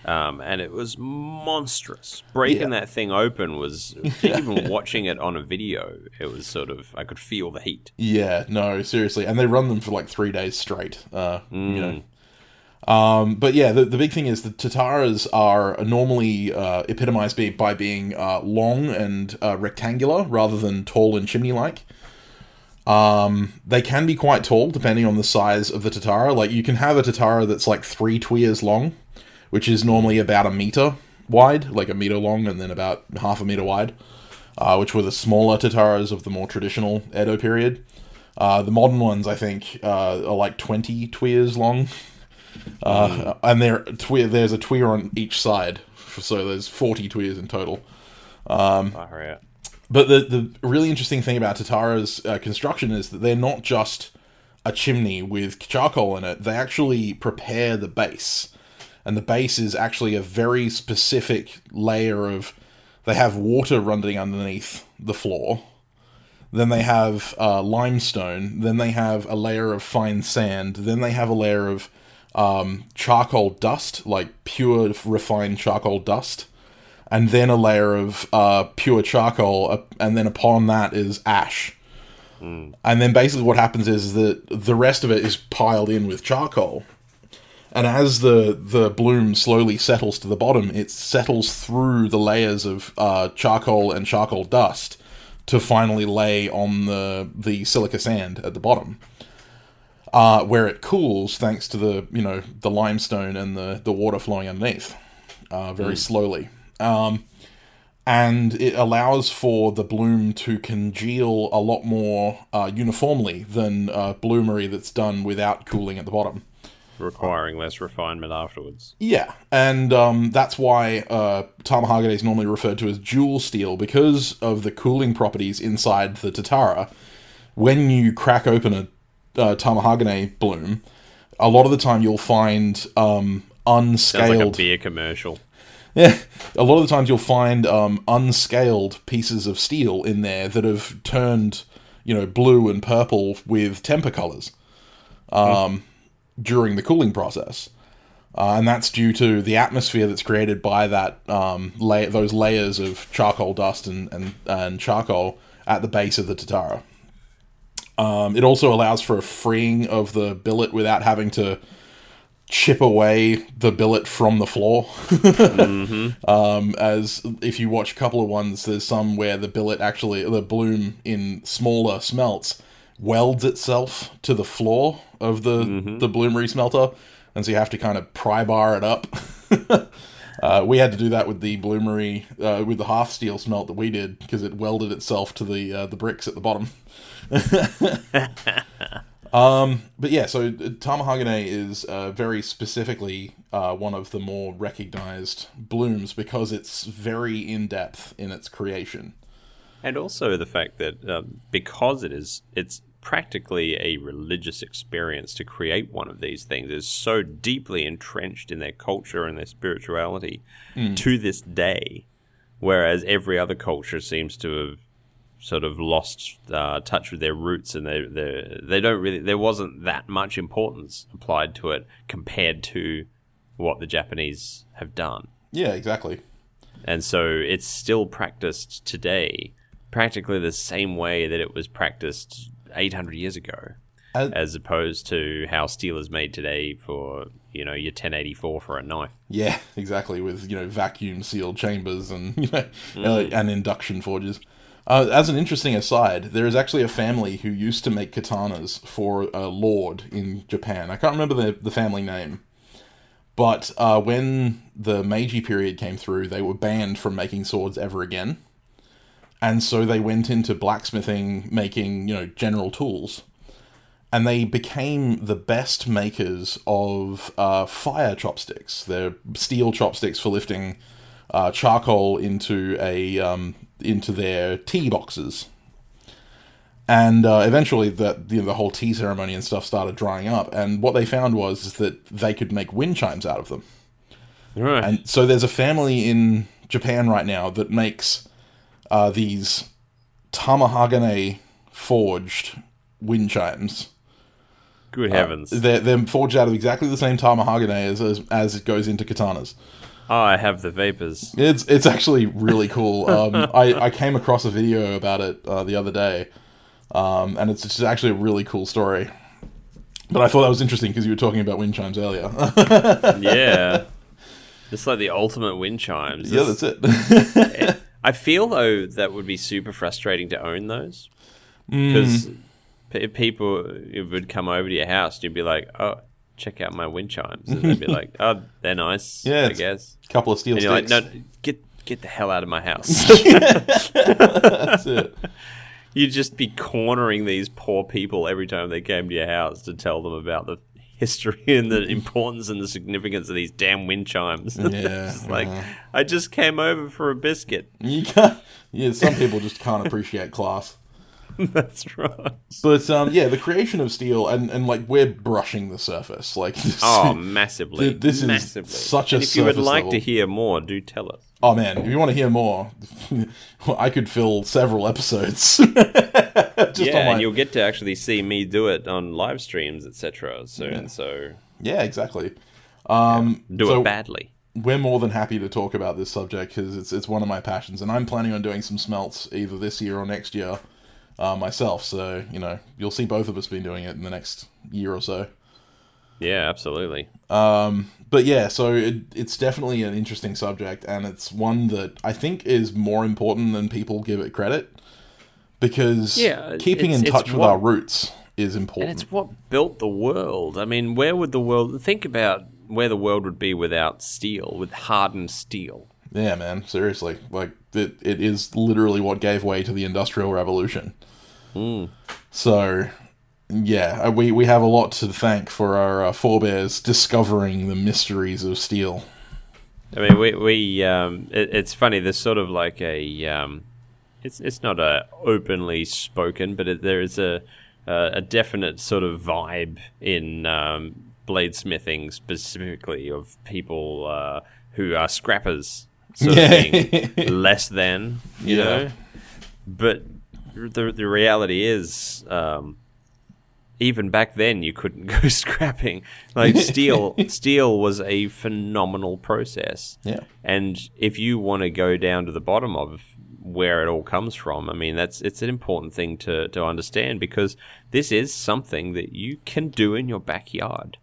Um, and it was monstrous. Breaking Yeah. that thing open was even watching it on a video. It was sort of I could feel the heat. Yeah, no, seriously, and they run them for like three days straight. Uh, You know, um, but yeah, the, the big thing is the Tataras are normally uh, epitomized by, by being uh, long and uh, rectangular rather than tall and chimney-like. Um, they can be quite tall depending on the size of the Tatara. Like you can have a Tatara that's like three tuyeres long, which is normally about a meter wide, like a meter long, and then about half a meter wide. Uh, which were the smaller Tataras of the more traditional Edo period. Uh, the modern ones, I think, uh, are like 20 tuyeres long. uh, and there twi- there's a tuyere on each side, so there's forty tuyeres in total. Out. But the the really interesting thing about Tatara's uh, construction is that they're not just a chimney with charcoal in it. They actually prepare the base, and the base is actually a very specific layer of. They have water running underneath the floor. Then they have uh, limestone. Then they have a layer of fine sand. Then they have a layer of um, charcoal dust, like pure refined charcoal dust and then a layer of uh, pure charcoal, uh, and then upon that is ash. And then basically what happens is that the rest of it is piled in with charcoal. And as the the bloom slowly settles to the bottom, it settles through the layers of uh, charcoal and charcoal dust to finally lay on the the silica sand at the bottom, uh, where it cools thanks to the you know the limestone and the the water flowing underneath, uh, very slowly. Um, and it allows for the bloom to congeal a lot more uh, uniformly than bloomery that's done without cooling at the bottom. Requiring less refinement afterwards. Yeah, and um, that's why uh, Tamahagane is normally referred to as jewel steel because of the cooling properties inside the Tatara. When you crack open a uh, Tamahagane bloom, a lot of the time you'll find um, Sounds like a unscaled. beer commercial. Yeah, a lot of the times you'll find um, unscaled pieces of steel in there that have turned, you know, blue and purple with temper colors um, during the cooling process, uh, and that's due to the atmosphere that's created by that um, la- those layers of charcoal dust and, and and charcoal at the base of the Tatara. Um, it also allows for a freeing of the billet without having to chip away the billet from the floor. um, as if you watch a couple of ones, there's some where the billet actually, the bloom in smaller smelts, welds itself to the floor of the the bloomery smelter, and so you have to kind of pry bar it up. Uh, we had to do that with the bloomery, uh, with the half steel smelt that we did because it welded itself to the uh, the bricks at the bottom. Um, but yeah, so uh, Tamahagane is uh, very specifically uh, one of the more recognized blooms because it's very in depth in its creation. And also the fact that um, because it is, it's practically a religious experience to create one of these things. It's so deeply entrenched in their culture and their spirituality to this day, whereas every other culture seems to have sort of lost uh, touch with their roots, and they they they don't really. There wasn't that much importance applied to it compared to what the Japanese have done Yeah, exactly. and so it's still practiced today, practically the same way that it was practiced 800 years ago, As- as opposed to how steel is made today for you know your 1084 for a knife. Yeah, exactly. With you know vacuum sealed chambers and you know uh, and induction forges. Uh, as an interesting aside, there is actually a family who used to make katanas for a lord in Japan. I can't remember the the family name, but uh, when the Meiji period came through, they were banned from making swords ever again, and so they went into blacksmithing, making you know general tools and they became the best makers of uh, fire chopsticks. They're steel chopsticks for lifting uh, charcoal into a um, into their tea boxes. And uh, eventually, the, you know, the whole tea ceremony and stuff started drying up. And what they found was that they could make wind chimes out of them. Right. And so there's a family in Japan right now that makes uh, these Tamahagane forged wind chimes. Good heavens! They're, they're forged out of exactly the same Tamahagane as, as as it goes into katanas. oh, I have the vapors. It's it's actually really cool. Um, I I came across a video about it uh, the other day, um, and it's just actually a really cool story. But I thought that was interesting because you were talking about wind chimes earlier. yeah, it's like the ultimate wind chimes. yeah, that's it. I feel though that would be super frustrating to own those Mm. because people would come over to your house and you'd be like, "Oh, check out my wind chimes," and they'd be like, "Oh, they're nice, Yeah, I guess." couple of steel And you're like, "No, get get the hell out of my house." That's it. You'd just be cornering these poor people every time they came to your house to tell them about the history and the importance and the significance of these damn wind chimes. Yeah, like uh-huh. I just came over for a biscuit. You can't, yeah, some people just can't appreciate class. That's right. But um, yeah, the creation of steel and, and like we're brushing the surface. Like this, Oh, massively. This is massively. such a And if you would like to hear more, do tell us. Oh man, if you want to hear more, I could fill several episodes. just yeah, my, and you'll get to actually see me do it on live streams, etc. soon. So yeah, exactly. Um, do so it badly. we're more than happy to talk about this subject because it's it's one of my passions, and I'm planning on doing some smelts either this year or next year uh, myself. So you know, you'll see both of us be doing it in the next year or so. Yeah, absolutely. But yeah, so it, it's definitely an interesting subject, and it's one that I think is more important than people give it credit because Yeah, keeping in touch with what- our roots is And important. it's what built the world. I mean, where would the world think about where the world would be without steel, with hardened steel? Yeah, man, seriously, like it, it is literally what gave way to the Industrial Revolution. Hmm. So, yeah, uh, we we have a lot to thank for our uh, forebears discovering the mysteries of steel. I mean, we we um, it, it's funny. There's sort of like a um, it's it's not a openly spoken, but it, there is a a a definite sort of vibe in um, bladesmithing specifically of people uh, who are scrappers, sort Yeah. of being less than you Yeah. know. But the the reality is. Um, even back then you couldn't go scrapping. Like steel steel was a phenomenal process. Yeah. and if you want to go down to the bottom of where it all comes from i mean that's it's an important thing to to understand because this is something that you can do in your backyard.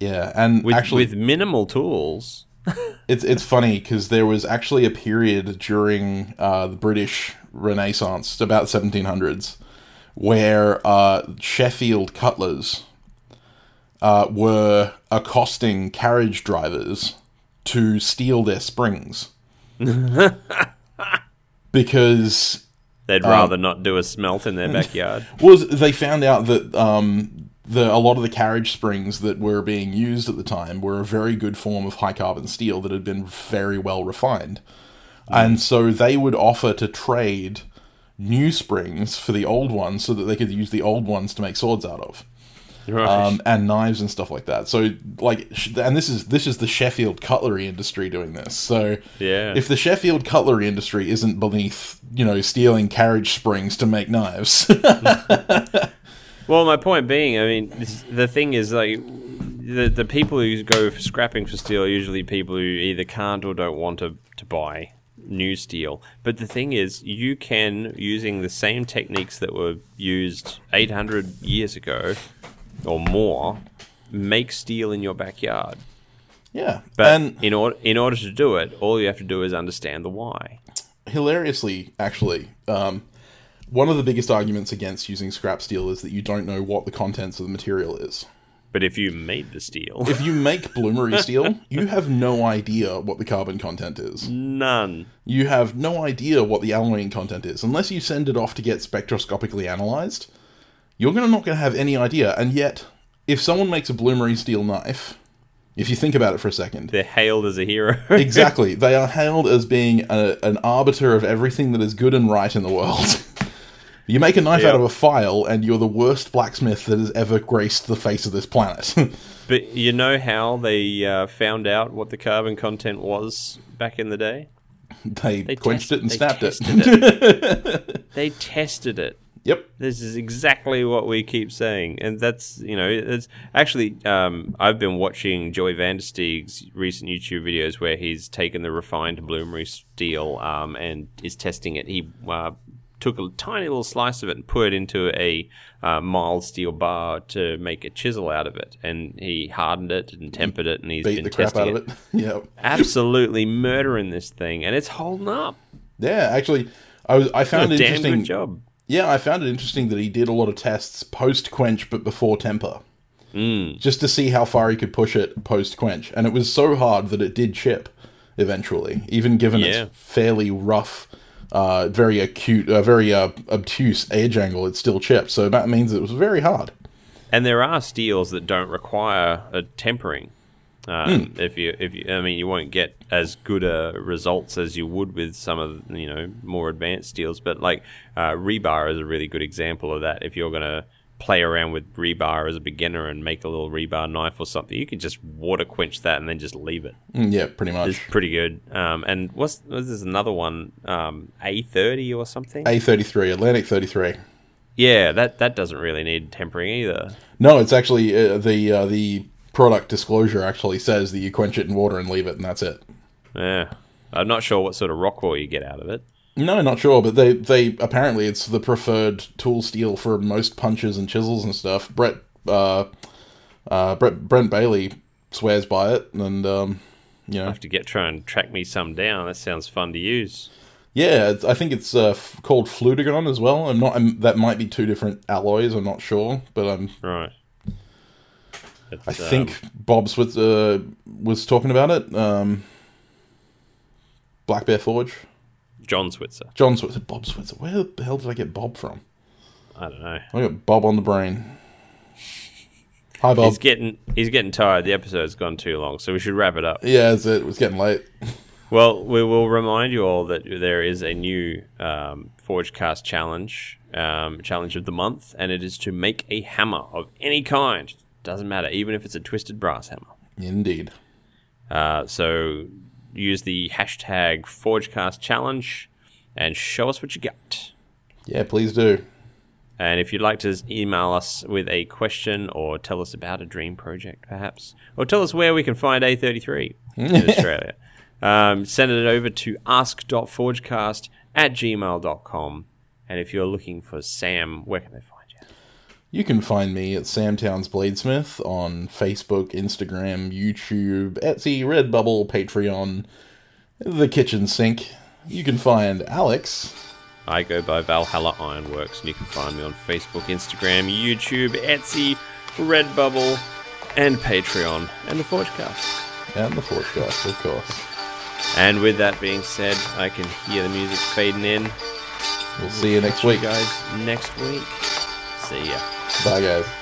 Yeah, and with actually, with minimal tools. It's it's funny because there was actually a period during uh, the British Renaissance, about seventeen hundreds, where uh, Sheffield cutlers uh, were accosting carriage drivers to steal their springs. Because they'd rather not do a smelt in their backyard. Was they found out that um, the a lot of the carriage springs that were being used at the time were a very good form of high carbon steel that had been very well refined, and so they would offer to trade new springs for the old ones so that they could use the old ones to make swords out of. right Um, and knives and stuff like that. So, like, and this is this is the Sheffield cutlery industry doing this. So, Yeah. if the Sheffield cutlery industry isn't beneath, you know, stealing carriage springs to make knives, Well, my point being, I mean, the thing is like the the people who go for scrapping for steel are usually people who either can't or don't want to to buy new steel. But the thing is, you can using the same techniques that were used 800 years ago or more make steel in your backyard. yeah. But and in order in order to do it, all you have to do is understand the why. hilariously, actually, um, one of the biggest arguments against using scrap steel is that you don't know what the contents of the material is. But if you made the steel, If you make bloomery steel, you have no idea what the carbon content is. none. You have no idea what the alloying content is. Unless you send it off to get spectroscopically analyzed, you're gonna not going to have any idea. And yet, if someone makes a bloomery steel knife, if you think about it for a second, They're hailed as a hero. exactly, they are hailed as being a, an arbiter of everything that is good and right in the world. you make a knife Yeah. out of a file, and you're the worst blacksmith that has ever graced the face of this planet. But you know how they uh, found out what the carbon content was back in the day? they, They quenched test- it and snapped it. it. they tested it. yep. This is exactly what we keep saying, and that's you know it's actually um, I've been watching Joey Vandersteeg's recent YouTube videos where he's taken the refined bloomery steel um, and is testing it. He uh, took a tiny little slice of it and put it into a uh, mild steel bar to make a chisel out of it, and he hardened it and tempered it, and he's Beat been the crap out of it. yep. Absolutely murdering this thing, and it's holding up. Yeah, actually, I was I found it interesting. good job. Yeah, I found it interesting that he did a lot of tests post quench but before temper. Mm. Just to see how far he could push it post quench. And it was so hard that it did chip eventually, even given Yeah. its fairly rough, uh, very acute, uh, very uh, obtuse edge angle, it still chipped. So that means it was very hard. and there are steels that don't require a tempering. Um, If you, if you, I mean, you won't get as good a results as you would with some of you know more advanced steels. But like uh, rebar is a really good example of that. If you're going to play around with rebar as a beginner and make a little rebar knife or something, you can just water quench that and then just leave it. Mm, Yeah, pretty much. It's pretty good. Um, and what's was this another one? Um, A thirty or something? A thirty three, Atlantic thirty three. yeah, that that doesn't really need tempering either. No, it's actually uh, the uh, the product disclosure actually says that you quench it in water and leave it, and that's it. Yeah, I'm not sure what sort of Rockwell you get out of it. No, not sure, but they they apparently it's the preferred tool steel for most punches and chisels and stuff. Brett uh, uh, Brett Brent Bailey swears by it, and um, you I have to get try and track me some down. That sounds fun to use. yeah, it's, I think it's uh, f- called Flutigon as well. I'm not. I'm, that might be two different alloys. I'm not sure, but I'm. Right. It's, I think Bob's Switz, uh, was talking about it. Um, Black Bear Forge. John Switzer. John Switzer. Bob Switzer. Where the hell did I get Bob from? I don't know. I got Bob on the brain. Hi, Bob. He's getting he's getting tired. The episode's gone too long, so we should wrap it up. Yeah, that's it. It was getting late. Well, we will remind you all that there is a new um, Forgecast challenge, um, challenge of the month, and it is to make a hammer of any kind. Doesn't matter, even if it's a twisted brass hammer. Indeed. Uh, so use the hashtag ForgeCastChallenge and show us what you got. Yeah, please do. And if you'd like to email us with a question or tell us about a dream project, perhaps, or tell us where we can find A33 in Australia, um, send it over to ask.forgecast at gmail.com. And if you're looking for Sam, where can they find you? Can find me at Sam Towns Bladesmith on Facebook, Instagram, YouTube, Etsy, Redbubble, Patreon, the kitchen sink. You can find Alex. I go by Valhalla Ironworks, and you can find me on Facebook, Instagram, YouTube, Etsy, Redbubble, and Patreon, and the Forgecast. And the Forgecast, of course. And with that being said, I can hear the music fading in. We'll see you next you week. guys next week. See ya. Bye, guys.